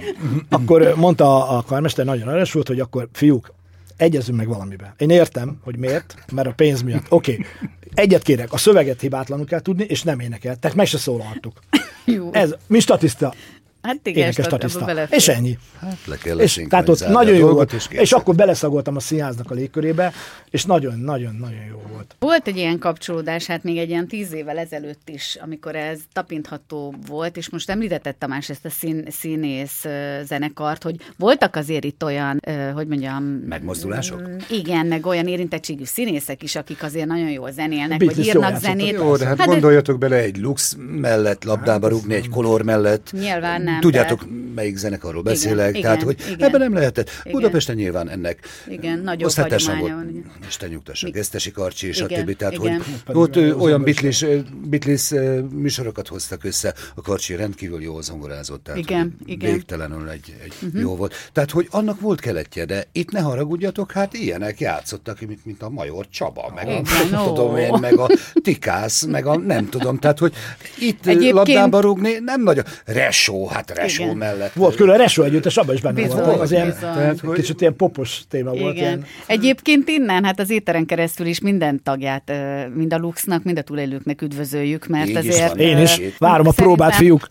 akkor mondta a karmester, nagyon erős volt, hogy akkor fiúk, egyezünk meg valamiben. Én értem, hogy miért, mert a pénz miatt. Oké, okay. Egyet kérek, a szöveget hibátlanul kell tudni, és nem énekel. Tehát meg se szólalhattuk. [laughs] Jó. Ez, mi statiszta? Hát igen, énekes statiszta. És ennyi. Hát le kell és, tehát ott nagyon jó volt, és, és akkor beleszagoltam a színháznak a légkörébe, és nagyon-nagyon-nagyon jó volt. Volt egy ilyen kapcsolódás, hát még egy ilyen tíz évvel ezelőtt is, amikor ez tapintható volt, és most említette Tamás ezt a szín, színész zenekart, hogy voltak azért itt olyan, hogy mondjam... Megmozdulások? Mm, igen, meg olyan érintettségű színészek is, akik azért nagyon jól zenélnek, vagy írnak zenét. Jó, de hát, hát gondoljatok bele egy lux mellett labdába hát, rúgni, egy kolor mellett. Nyilván nem. Tudjátok, de... melyik zenekarról beszélek, igen, tehát igen, hogy igen. ebben nem lehetett. Igen. Budapesten nyilván ennek igen, nagyobb hagyománya van. Isten nyugtassa, Gesztesi Karcsi, és a többi. Tehát, igen. hogy ott olyan Beatles, Beatles műsorokat hoztak össze, a Karcsi rendkívül jól zongorázott, tehát igen, igen. végtelenül egy, egy uh-huh. jó volt. Tehát, hogy annak volt keletje, de itt ne haragudjatok, hát ilyenek játszottak, mint, mint a Major Csaba, meg igen, a, no. tudom én, meg a Tikász, meg a nem tudom, tehát, hogy itt Egyébként... labdába rúgni nem nagyon. Resó, hát Resó Igen. mellett. Volt külön Resó együttes, abban is benne bizony, volt. Az ilyen, tehát, hogy... Kicsit ilyen popos téma Igen. volt. Ilyen. Egyébként innen, hát az éteren keresztül is minden tagját, mind a Luxnak, mind a túlélőknek üdvözöljük, mert Így azért... Is Én is. Várom a próbát, fiúk.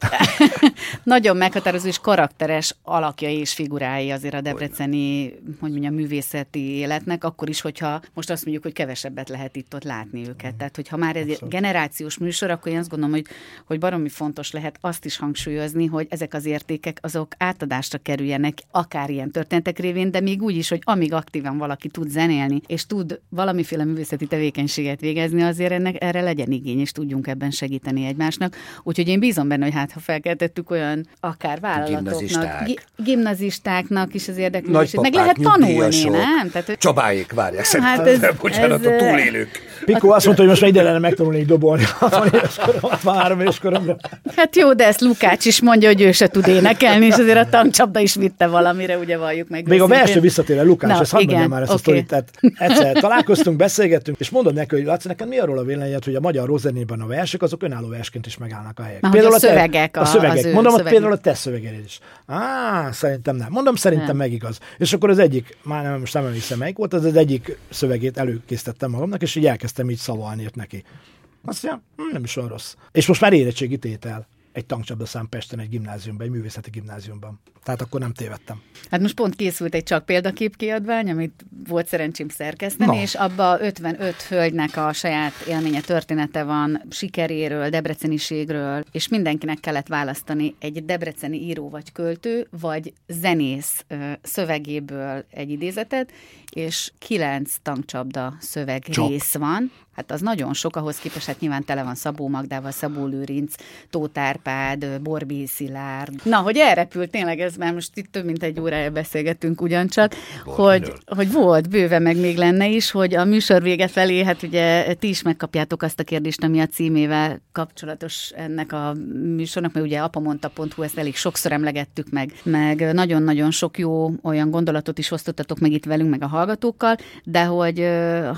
[laughs] nagyon meghatározó és karakteres alakjai és figurái azért a debreceni, hogy mondjam, művészeti életnek, akkor is, hogyha most azt mondjuk, hogy kevesebbet lehet itt ott látni őket. Tehát, hogyha már ez egy generációs műsor, akkor én azt gondolom, hogy, hogy baromi fontos lehet azt is hangsúlyozni, hogy ezek az értékek azok átadásra kerüljenek, akár ilyen történetek révén, de még úgy is, hogy amíg aktívan valaki tud zenélni, és tud valamiféle művészeti tevékenységet végezni, azért ennek erre legyen igény, és tudjunk ebben segíteni egymásnak. Úgyhogy én bízom benne, hogy hát ha felkeltettük olyan akár vállalatoknak, gimnazistáknak is az érdeklődését, meg lehet tanulni, nem? Tehát, hogy... Csabályék várják, hát ez, bocsánat, ez, a túlélők. Piko azt mondta, hogy most már ide lenne megtanulni dobolni 60 éves korom, 63 éves koromban. Hát jó, de ezt Lukács is mondja, hogy ő se tud énekelni, és azért a tankcsapda is vitte valamire, ugye valljuk meg. Még a verső visszatérve, Lukács, ezt hadd mondjam már ezt okay. a sztorit. Tehát egyszer találkoztunk, beszélgettünk, és mondod neki, hogy Laci, neked mi arról a véleményed, hogy a magyar rozenében a versek, azok önálló versként is megállnak a helyek. például a, szövegek. A, a szövegek. Az Mondom, hogy például a te szöveged is. Á, szerintem nem. Mondom, szerintem nem. megigaz. És akkor az egyik, már nem, most nem emlékszem melyik volt, az, az egyik szövegét előkészítettem magamnak, és így elkezdtem így szavalni neki. Azt mondja, hm, nem is olyan rossz. És most már érettségi tétel egy tankcsapdaszám Pesten, egy gimnáziumban, egy művészeti gimnáziumban. Tehát akkor nem tévedtem. Hát most pont készült egy csak példakép kiadvány, amit volt szerencsém szerkeszteni, no. és abba 55 hölgynek a saját élménye, története van, sikeréről, debreceniségről, és mindenkinek kellett választani egy debreceni író vagy költő, vagy zenész szövegéből egy idézetet, és kilenc tankcsapda szöveg Csak. rész van, Hát az nagyon sok, ahhoz képest hát nyilván tele van Szabó Magdával, Szabó Lőrinc, Tóth Árpád, Borbé Szilárd. Na, hogy elrepült tényleg ez, mert most itt több mint egy órája beszélgetünk ugyancsak, hogy, hogy volt bőve, meg még lenne is, hogy a műsor vége felé, hát ugye ti is megkapjátok azt a kérdést, ami a címével kapcsolatos ennek a műsornak, mert ugye apamonta.hu ezt elég sokszor emlegettük meg, meg nagyon-nagyon sok jó olyan gondolatot is osztottatok meg itt velünk, meg a hallgatókkal, de hogy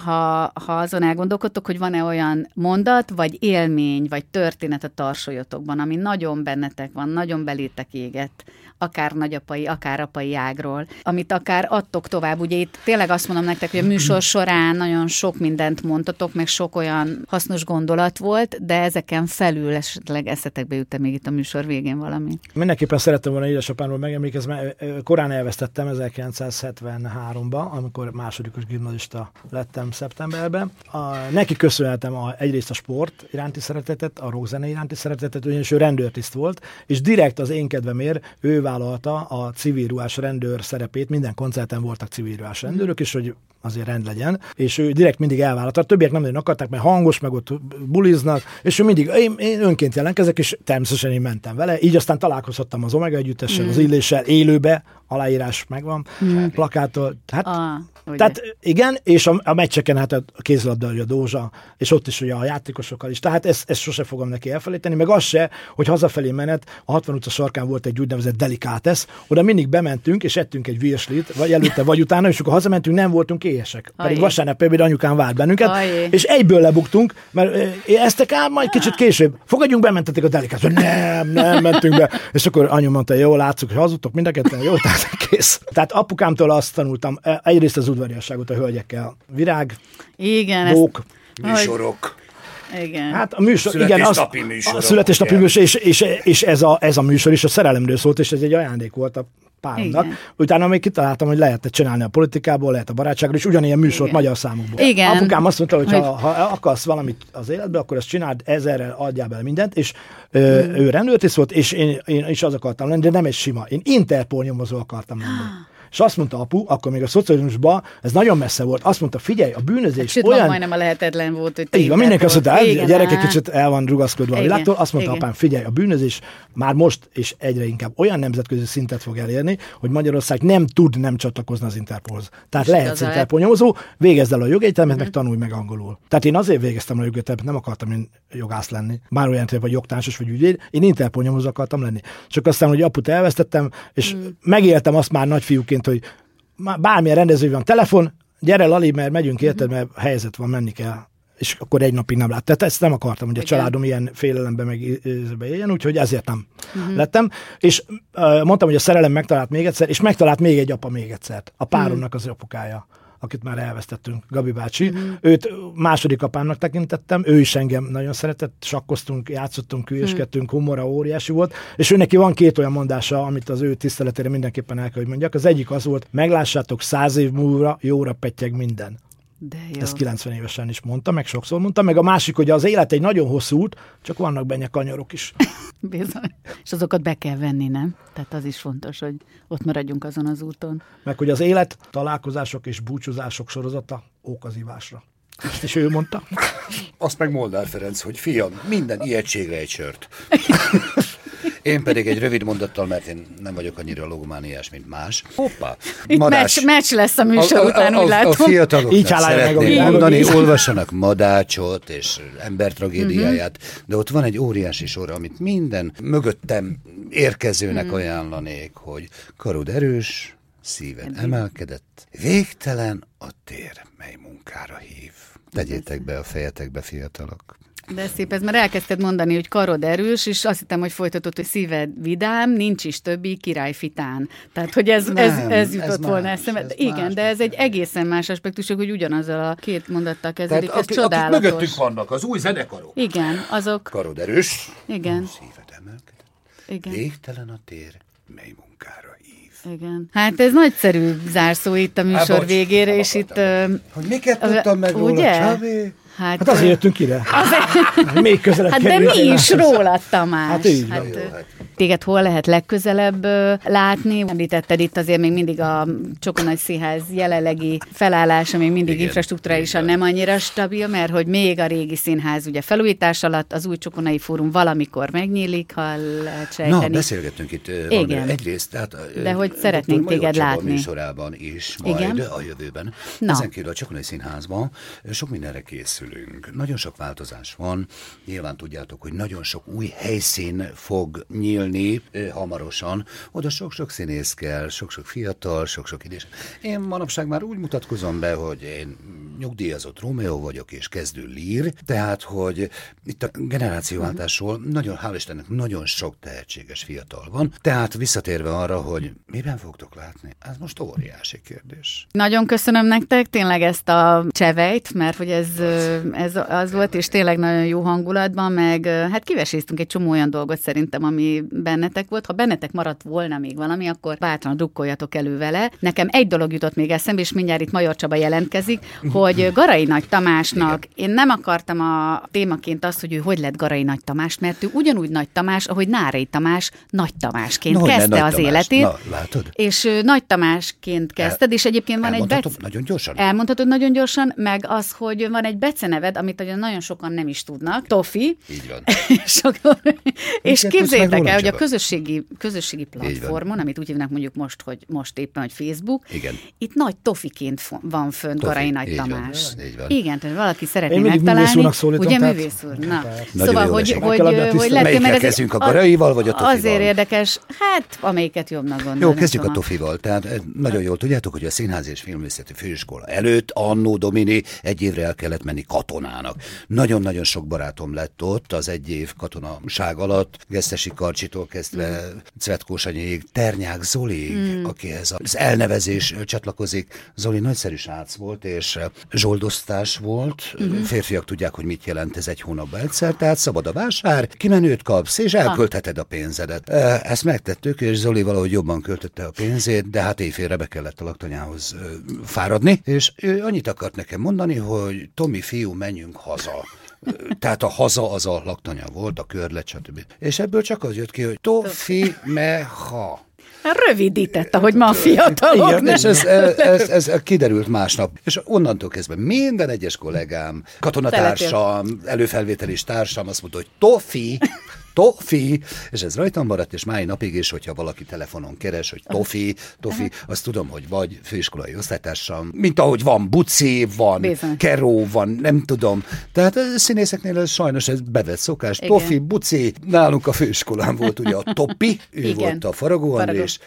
ha, ha azon elgondolkodunk, gondolkodtok, hogy van-e olyan mondat, vagy élmény, vagy történet a tarsolyotokban, ami nagyon bennetek van, nagyon belétek égett, akár nagyapai, akár apai ágról, amit akár adtok tovább. Ugye itt tényleg azt mondom nektek, hogy a műsor során nagyon sok mindent mondtatok, meg sok olyan hasznos gondolat volt, de ezeken felül esetleg eszetekbe jut még itt a műsor végén valami. Mindenképpen szerettem volna édesapámról megemlékezni, mert korán elvesztettem 1973-ban, amikor másodikos gimnazista lettem szeptemberben. A, neki köszönhetem a, egyrészt a sport iránti szeretetet, a rockzene iránti szeretetet, ugyanis ő rendőrtiszt volt, és direkt az én kedvemért ő vállalta a civil ruhás rendőr szerepét, minden koncerten voltak civil ruhás rendőrök, és hogy azért rend legyen, és ő direkt mindig elvállalta. A többiek nem nagyon akarták, mert hangos, meg ott buliznak, és ő mindig, én, én önként jelentkezek, és természetesen én mentem vele. Így aztán találkozhattam az Omega együttessel, mm. az illéssel, élőbe, aláírás megvan, mm. plakától. Hát, ah. Ugye? Tehát igen, és a, a meccseken hát a kézilabda, a Dózsa, és ott is ugye a játékosokkal is. Tehát ezt, ezt sose fogom neki elfelejteni, meg az se, hogy hazafelé menet, a 60 utca sarkán volt egy úgynevezett delikátesz, oda mindig bementünk, és ettünk egy virslit, vagy előtte, vagy utána, és akkor hazamentünk, nem voltunk éhesek. Ajé. Pedig vasárnap például anyukám várt bennünket, Ajé. és egyből lebuktunk, mert ezt ám majd kicsit később. Fogadjunk, bementetek a delikátesz. Nem, nem mentünk be. És akkor anyu mondta, jó, látszuk, hogy hazudtok mind a ketten, jó, tehát kész. Tehát apukámtól azt tanultam, egyrészt az udvariasságot a hölgyekkel. Virág, Igen, bók, ezt... műsorok. Igen. Hát a műsor, igen, az, a születésnapi műsor, és, és, és ez, a, ez a műsor is a szerelemről szólt, és ez egy ajándék volt a páromnak. Igen. Utána még kitaláltam, hogy lehetne csinálni a politikából, lehet a barátságról, és ugyanilyen műsort Igen. magyar számokból. Igen. Apukám azt mondta, hogy. Ha, ha akarsz valamit az életbe, akkor ezt csináld, ezerrel adjál bele mindent, és ö, mm. ő rendőrtész volt, és én, én is az akartam lenni, de nem egy sima. Én Interpol nyomozó akartam lenni. És azt mondta apu, akkor még a szocializmusban, ez nagyon messze volt, azt mondta, figyelj, a bűnözés Sőt, olyan... majdnem a lehetetlen volt, hogy Igen, mindenki azt mondta, a gyerek kicsit el van rugaszkodva a világtól, azt mondta Igen. apám, figyelj, a bűnözés már most és egyre inkább olyan nemzetközi szintet fog elérni, hogy Magyarország nem tud nem csatlakozni az Interpolhoz. Tehát lehet Interpol nyomozó, végezd el a jogegyetemet, uh-huh. meg tanulj meg angolul. Tehát én azért végeztem a jogegyetemet, nem akartam én jogász lenni, már olyan vagy jogtársos vagy ügyvéd, én Interpol nyomozó akartam lenni. Csak aztán, hogy aput elvesztettem, és uh-huh. megéltem azt már nagyfiúként, egyébként, hogy bármilyen rendező van, telefon, gyere Lali, mert megyünk érted, mert helyzet van, menni kell és akkor egy napig nem lát. Tehát ezt nem akartam, hogy a Igen. családom ilyen félelembe meg éljen, úgyhogy ezért nem uh-huh. lettem. És uh, mondtam, hogy a szerelem megtalált még egyszer, és megtalált még egy apa még egyszer. A páromnak az apukája akit már elvesztettünk, Gabi bácsi. Uh-huh. Őt második apámnak tekintettem, ő is engem nagyon szeretett, sakkoztunk, játszottunk, hülyeskedtünk, uh-huh. humora óriási volt, és ő neki van két olyan mondása, amit az ő tiszteletére mindenképpen el kell, hogy mondjak. Az egyik az volt, meglássátok száz év múlva, jóra pettyeg minden. De jó. Ezt 90 évesen is mondta, meg sokszor mondta, meg a másik, hogy az élet egy nagyon hosszú út, csak vannak benne kanyarok is. [laughs] Bizony. És azokat be kell venni, nem? Tehát az is fontos, hogy ott maradjunk azon az úton. Meg hogy az élet találkozások és búcsúzások sorozata ókazívásra. Ezt is ő mondta. Azt meg Moldár Ferenc, hogy fiam, minden ijegységre egy sört. [laughs] Én pedig egy rövid mondattal, mert én nem vagyok annyira logomániás, mint más. Hoppá! Itt meccs, meccs lesz a műsor a, után, a, úgy látom. A fiataloknak Így szeretném meg mondani, olvassanak Madácsot és ember tragédiáját, uh-huh. de ott van egy óriási sor, amit minden mögöttem érkezőnek uh-huh. ajánlanék, hogy karod erős, szíved uh-huh. emelkedett, végtelen a tér, mely munkára hív. Tegyétek be a fejetekbe, fiatalok. De szép, ez már elkezdted mondani, hogy karod erős, és azt hittem, hogy folytatott, hogy szíved vidám, nincs is többi királyfitán. Tehát, hogy ez, nem, ez, ez jutott ez volna eszembe. Ez Igen, más, de ez egy egészen más aspektus, hogy ugyanazzal a két mondattal kezdődik. Ez akik, csodálatos. Akik mögöttük vannak, az új zenekarok. Igen, azok. Karod erős. Igen. Szíved emelkedett. Igen. Végtelen a tér, mely munkára ív. Igen. Hát ez nagyszerű zárszó itt a műsor Há, végére, és itt... Hogy miket tudtam meg róla? Csabi? Hát, hát azért jöttünk ide. Azért... Még közelebb Hát de mi is róla, Tamás. Hát így. Hát, jó, hát. Téged hol lehet legközelebb látni? Említetted itt azért még mindig a Csokonai Színház jelenlegi felállása még mindig Igen, infrastruktúrálisan nem annyira stabil, mert hogy még a régi színház ugye felújítás alatt az új Csokonai Fórum valamikor megnyílik, ha lehet sejteni. Na, beszélgettünk itt Igen. egyrészt, tehát de hogy szeretnénk téged látni. műsorában is, majd Igen? a jövőben. Na. Ezen kívül a Csokonai Színházban sok mindenre készülünk. Nagyon sok változás van. Nyilván tudjátok, hogy nagyon sok új helyszín fog nyílni nyílni hamarosan. Oda sok-sok színész kell, sok-sok fiatal, sok-sok idős. Én manapság már úgy mutatkozom be, hogy én nyugdíjazott Rómeó vagyok, és kezdő lír, tehát, hogy itt a generációváltásról nagyon, hál' Istennek, nagyon sok tehetséges fiatal van. Tehát visszatérve arra, hogy miben fogtok látni, ez most óriási kérdés. Nagyon köszönöm nektek tényleg ezt a csevejt, mert hogy ez, ez az volt, és tényleg nagyon jó hangulatban, meg hát kiveséztünk egy csomó olyan dolgot szerintem, ami bennetek volt. Ha bennetek maradt volna még valami, akkor bátran drukkoljatok elő vele. Nekem egy dolog jutott még eszembe, és mindjárt itt Major Csaba jelentkezik, hogy Garai Nagy Tamásnak, én nem akartam a témaként azt, hogy ő hogy lett Garai Nagy Tamás, mert ő ugyanúgy Nagy Tamás, ahogy Nárai Tamás Nagy Tamásként no, kezdte Nagy az Tamás. életét. Na, látod? És Nagy Tamásként kezdted, és egyébként van egy bec... nagyon gyorsan. Elmondhatod nagyon gyorsan, meg az, hogy van egy beceneved, amit nagyon sokan nem is tudnak, Tofi. Így van. [laughs] és, akkor, és képzeljétek el, hogy a közösségi, közösségi platformon, amit úgy hívnak mondjuk most, hogy most éppen, hogy Facebook, Igen. itt nagy Tofiként van fönt Tofi. Garai Nagy Tamás. Van, így van. Igen, tehát valaki szeretné megtalálni. Ugye művész úr. Na. Szóval, hogy, hogy, hogy lehet, mert ez a Garaival, vagy a Tofival? Azért érdekes, hát amelyiket jobbnak gondolom. Jó, kezdjük a Tofival. Tehát eh, nagyon jól tudjátok, hogy a Színház és Filmvészeti Főiskola előtt annó Domini egy évre el kellett menni katonának. Nagyon-nagyon sok barátom lett ott az egy év katonaság alatt, Gesztesi Karcsitól kezdve Cvetkósanyéig, Ternyák Zoli, mm. akihez az elnevezés csatlakozik. Zoli nagyszerű srác volt, és zsoldoztás volt. Mm-hmm. Férfiak tudják, hogy mit jelent ez egy hónapban egyszer, tehát szabad a vásár, kimenőt kapsz, és elköltheted a pénzedet. Ezt megtettük, és Zoli valahogy jobban költötte a pénzét, de hát éjfélre be kellett a laktanyához fáradni, és ő annyit akart nekem mondani, hogy Tomi fiú, menjünk haza. Tehát a haza az a laktanya volt, a körlet, stb. És ebből csak az jött ki, hogy Tofi meha. Rövidített, ahogy ma a fiatalok. Igen, és ez, ez, ez, ez kiderült másnap. És onnantól kezdve minden egyes kollégám, katonatársam, előfelvételis társam azt mondta, hogy Tofi, Tofi, és ez rajtam maradt, és mai napig is, hogyha valaki telefonon keres, hogy Tofi, Tofi, azt tudom, hogy vagy főiskolai osztálytársam, mint ahogy van Buci, van Bizony. Keró, van, nem tudom. Tehát színészeknél ez sajnos ez bevett szokás. Igen. Tofi, Buci, nálunk a főiskolán volt ugye a Topi, ő Igen. volt a Faragó Andrés,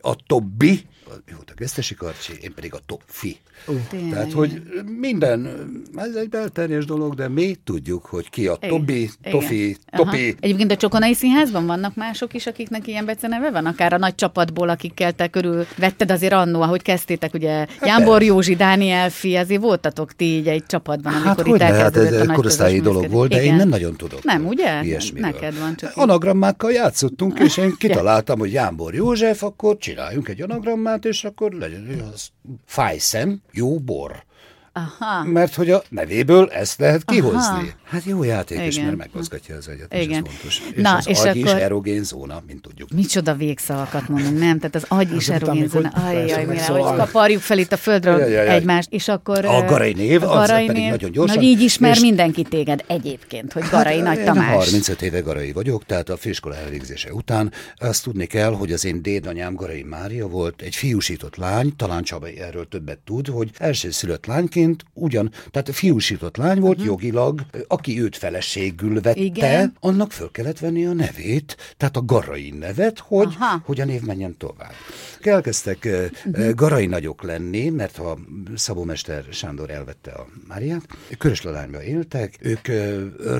a Tobbi, ő volt a Gesztesi Karcsi, én pedig a Tofi. Uh. Tehát, hogy minden, ez egy belterjes dolog, de mi tudjuk, hogy ki a Tobi, Tofi, Topi. Egyébként a Csokonai Színházban vannak mások is, akiknek ilyen beceneve van? Akár a nagy csapatból, akikkel te körül vetted azért annó, ahogy kezdtétek, ugye hát Jámbor Józsi, Dániel fi, azért voltatok ti így egy csapatban, amikor hát, itt lehet, ez egy korosztályi dolog volt, de Igen. én nem nagyon tudok. Nem, ugye? Ilyesmiről. Neked van csak. Anagrammákkal játszottunk, és én [laughs] kitaláltam, hogy Jámbor József, akkor csináljunk egy anagrammát, és akkor legyen az fájszem, jó bor. Aha. Mert hogy a nevéből ezt lehet kihozni. Aha. Hát jó játék, Igen. és mert megmozgatja az agyat, Igen. és ez fontos. És Na, az és agy akkor... is erogén zóna, mint tudjuk. Micsoda végszavakat mondunk, nem? Tehát az agy is erogén zóna. Ajjaj, mire, szóval... hogy kaparjuk fel itt a földről jaj, jaj, jaj. egymást, és akkor... A Garai név, a Garai az név, nagyon gyorsan. Nagy így ismer és... mindenki téged egyébként, hogy Garai hát, Nagy Tamás. 35 éve Garai vagyok, tehát a főiskola elvégzése után azt tudni kell, hogy az én dédanyám Garai Mária volt, egy fiúsított lány, talán Csaba erről többet tud, hogy elsőszülött lányként ugyan, tehát fiúsított lány volt uh-huh. jogilag, aki őt feleségül vette, Igen. annak föl kellett venni a nevét, tehát a Garai nevet, hogy, hogy a név menjen tovább. Elkezdtek uh-huh. Garai nagyok lenni, mert ha Szabómester Sándor elvette a Máriát, Köröslalányba éltek, ők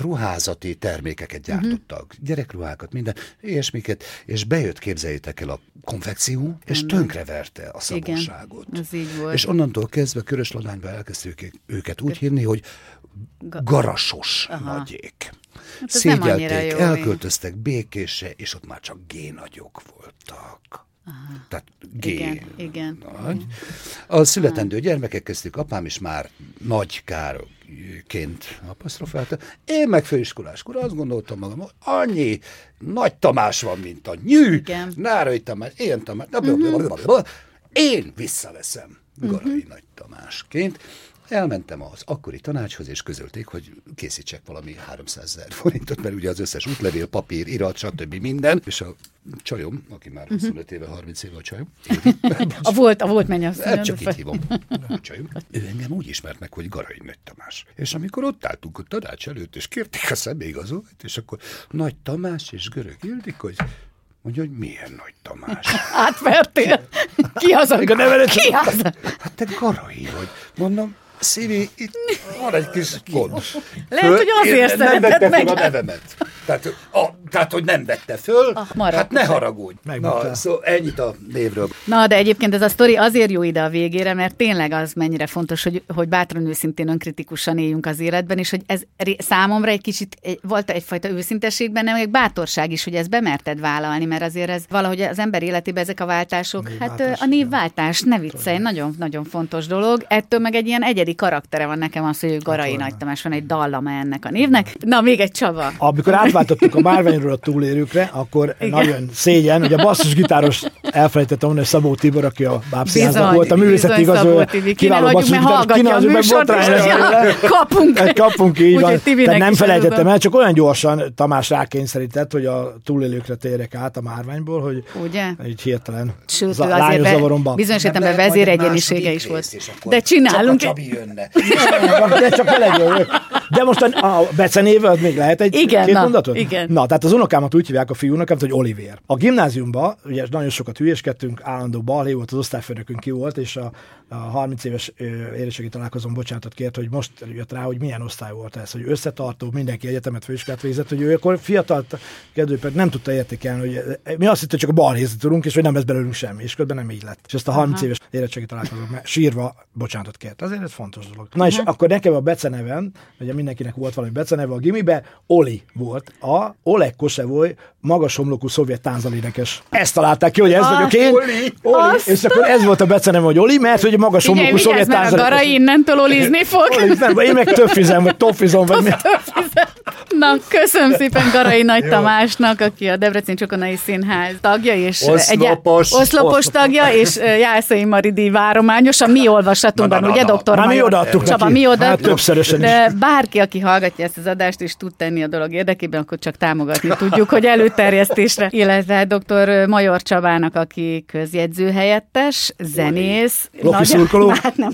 ruházati termékeket mhm. gyártottak, uh-huh. gyerekruhákat, minden, ilyesmiket, és bejött, képzeljétek el a konfekció, és tönkreverte a szabóságot. Igen, ez így volt. És onnantól kezdve Körösladányba elkezdtük őket úgy hívni, hogy garasos Aha. nagyék. Hát Szégyelték, elköltöztek békésre, és ott már csak génagyok voltak. Aha. Tehát G. Igen, igen. Nagy. A születendő Aha. gyermekek köztük apám is már nagy kárként apostrofálta. Én meg főiskoláskor azt gondoltam magam, hogy annyi nagy Tamás van, mint a nyű, igen. Nárai Tamás, én Tamás, uh-huh. én visszaveszem Garai uh-huh. Nagy Tamásként. Elmentem az akkori tanácshoz, és közölték, hogy készítsek valami 300 ezer forintot, mert ugye az összes útlevél, papír, irat, stb. minden, és a csajom, aki már 25 uh-huh. éve, 30 éve a csajom. [laughs] a volt, a volt mennyasszony. Hát csak itt hívom. A csajom. Ő engem úgy ismert meg, hogy Garai Nagy Tamás. És amikor ott álltunk a tanács előtt, és kérték a személyigazolványt, és akkor Nagy Tamás és Görög Ildik, hogy Mondja, hogy milyen nagy Tamás. [laughs] Átvertél. Ki az a, a Ki az? Hát te Garai vagy. Mondom, Szívi, itt van egy kis gond. Lehet, Föl, hogy azért nem vettem meg. a nevemet. Tehát, a, tehát, hogy nem vette föl, ah, hát ne haragudj. Na, szó, ennyit a névről. Na, de egyébként ez a sztori azért jó ide a végére, mert tényleg az mennyire fontos, hogy, hogy bátran őszintén önkritikusan éljünk az életben, és hogy ez számomra egy kicsit egy, volt egyfajta őszintesség benne, meg bátorság is, hogy ezt bemerted vállalni, mert azért ez valahogy az ember életében ezek a váltások, névváltás, hát a névváltás, ne viccelj, nagyon-nagyon fontos dolog. Ettől meg egy ilyen egyedi karaktere van nekem az, hogy Garai hát Nagy Tamás van egy dallama ennek a névnek. Na, még egy Csaba. Amikor átváltottuk a Márványról a túlélőkre, akkor Igen. nagyon szégyen, hogy a basszusgitáros elfelejtette mondani, hogy Szabó Tibor, aki a bábszínháznak volt, a művészeti igazoló, kiváló basszusgitáros, kinek [laughs] Kapunk. Kapunk így van. Tehát nem felejtettem el, csak olyan gyorsan Tamás rákényszerített, hogy a túlélőkre térjek át a márványból, hogy Ugye? így hirtelen Sőt, za, azért bizonyos értelemben vezéregyenisége is volt. De csinálunk. Csak a Csabi jönne. De csak vele De most a, a becenéve az még lehet egy igen, két na, mondatot? Igen. Na, tehát az unokámat úgy hívják a fiúnak, hogy Oliver. A gimnáziumban, ugye nagyon sokat hülyeskedtünk, állandó balhé volt, az osztályfőnökünk ki volt, és a, a 30 éves érettségi találkozón bocsánatot kért, hogy most jött rá, hogy milyen osztály volt ez, hogy összetartó, mindenki egyetemet, főiskolát végzett, hogy ő akkor fiatal kedvőpek nem tudta értékelni, hogy mi azt hittük, csak a balhézni tudunk, és hogy nem lesz belőlünk semmi, és közben nem így lett. És ezt a 30 Aha. éves érettségi találkozón sírva bocsánatot kért. Azért ez fontos dolog. Na és akkor nekem a becenevem, ugye mindenkinek volt valami beceneve a gimibe, Oli volt. A Oleg Kosevoy magas homlokú szovjet tánzalénekes. Ezt találták ki, hogy ez ah, vagyok én. Oli. Oli. És akkor ez volt a beceneve, hogy Oli, mert hogy magas homlokú szovjet tánzalékes. a Garai innentől olizni fog. nem, én meg töffizem, vagy toffizom, vagy mi. Na, köszönöm szépen Garai Nagy Tamásnak, aki a Debrecen Csokonai Színház tagja, és oszlopos, egy, oszlopos tagja, és Jászai Maridi várományos, a mi olvasatunkban, ugye, doktor Na, mi odaadtuk Csaba, mi odaadtuk. Hát többszörösen De bárki, aki hallgatja ezt az adást, és tud tenni a dolog érdekében, akkor csak támogatni tudjuk, hogy előterjesztésre, illetve dr. Major Csabának, aki közjegyző helyettes, zenész. Loki szurkoló. [laughs] Hát nem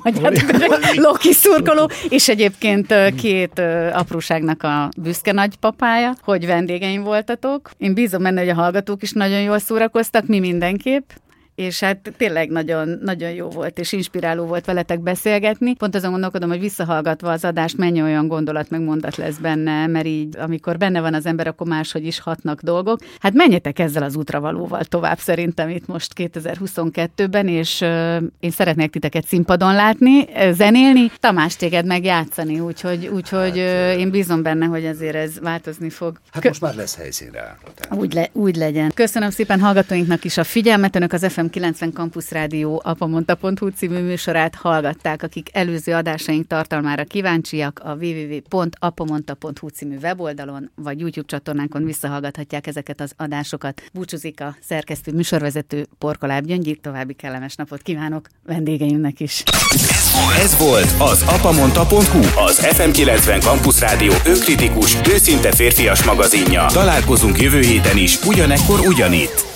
Loki szurkoló, és egyébként két apróságnak a büszke nagypapája, hogy vendégeim voltatok. Én bízom benne, hogy a hallgatók is nagyon jól szórakoztak, mi mindenképp és hát tényleg nagyon, nagyon jó volt, és inspiráló volt veletek beszélgetni. Pont azon gondolkodom, hogy visszahallgatva az adást, mennyi olyan gondolat, meg mondat lesz benne, mert így, amikor benne van az ember, akkor máshogy is hatnak dolgok. Hát menjetek ezzel az útravalóval tovább szerintem itt most 2022-ben, és uh, én szeretnék titeket színpadon látni, zenélni, Tamás téged meg játszani, úgyhogy, úgyhogy hát, én bízom benne, hogy azért ez változni fog. Hát most már lesz helyszínre. Úgy, le, úgy legyen. Köszönöm szépen hallgatóinknak is a figyelmet, önök az FM FM 90 Campus Rádió apamonta.hu című műsorát hallgatták, akik előző adásaink tartalmára kíváncsiak, a www.apamonta.hu című weboldalon vagy YouTube csatornánkon visszahallgathatják ezeket az adásokat. Búcsúzik a szerkesztő műsorvezető Porkoláb Gyöngyi, további kellemes napot kívánok vendégeimnek is. Ez volt az apamonta.hu, az FM 90 Campus Rádió önkritikus, őszinte férfias magazinja. Találkozunk jövő héten is, ugyanekkor ugyanitt.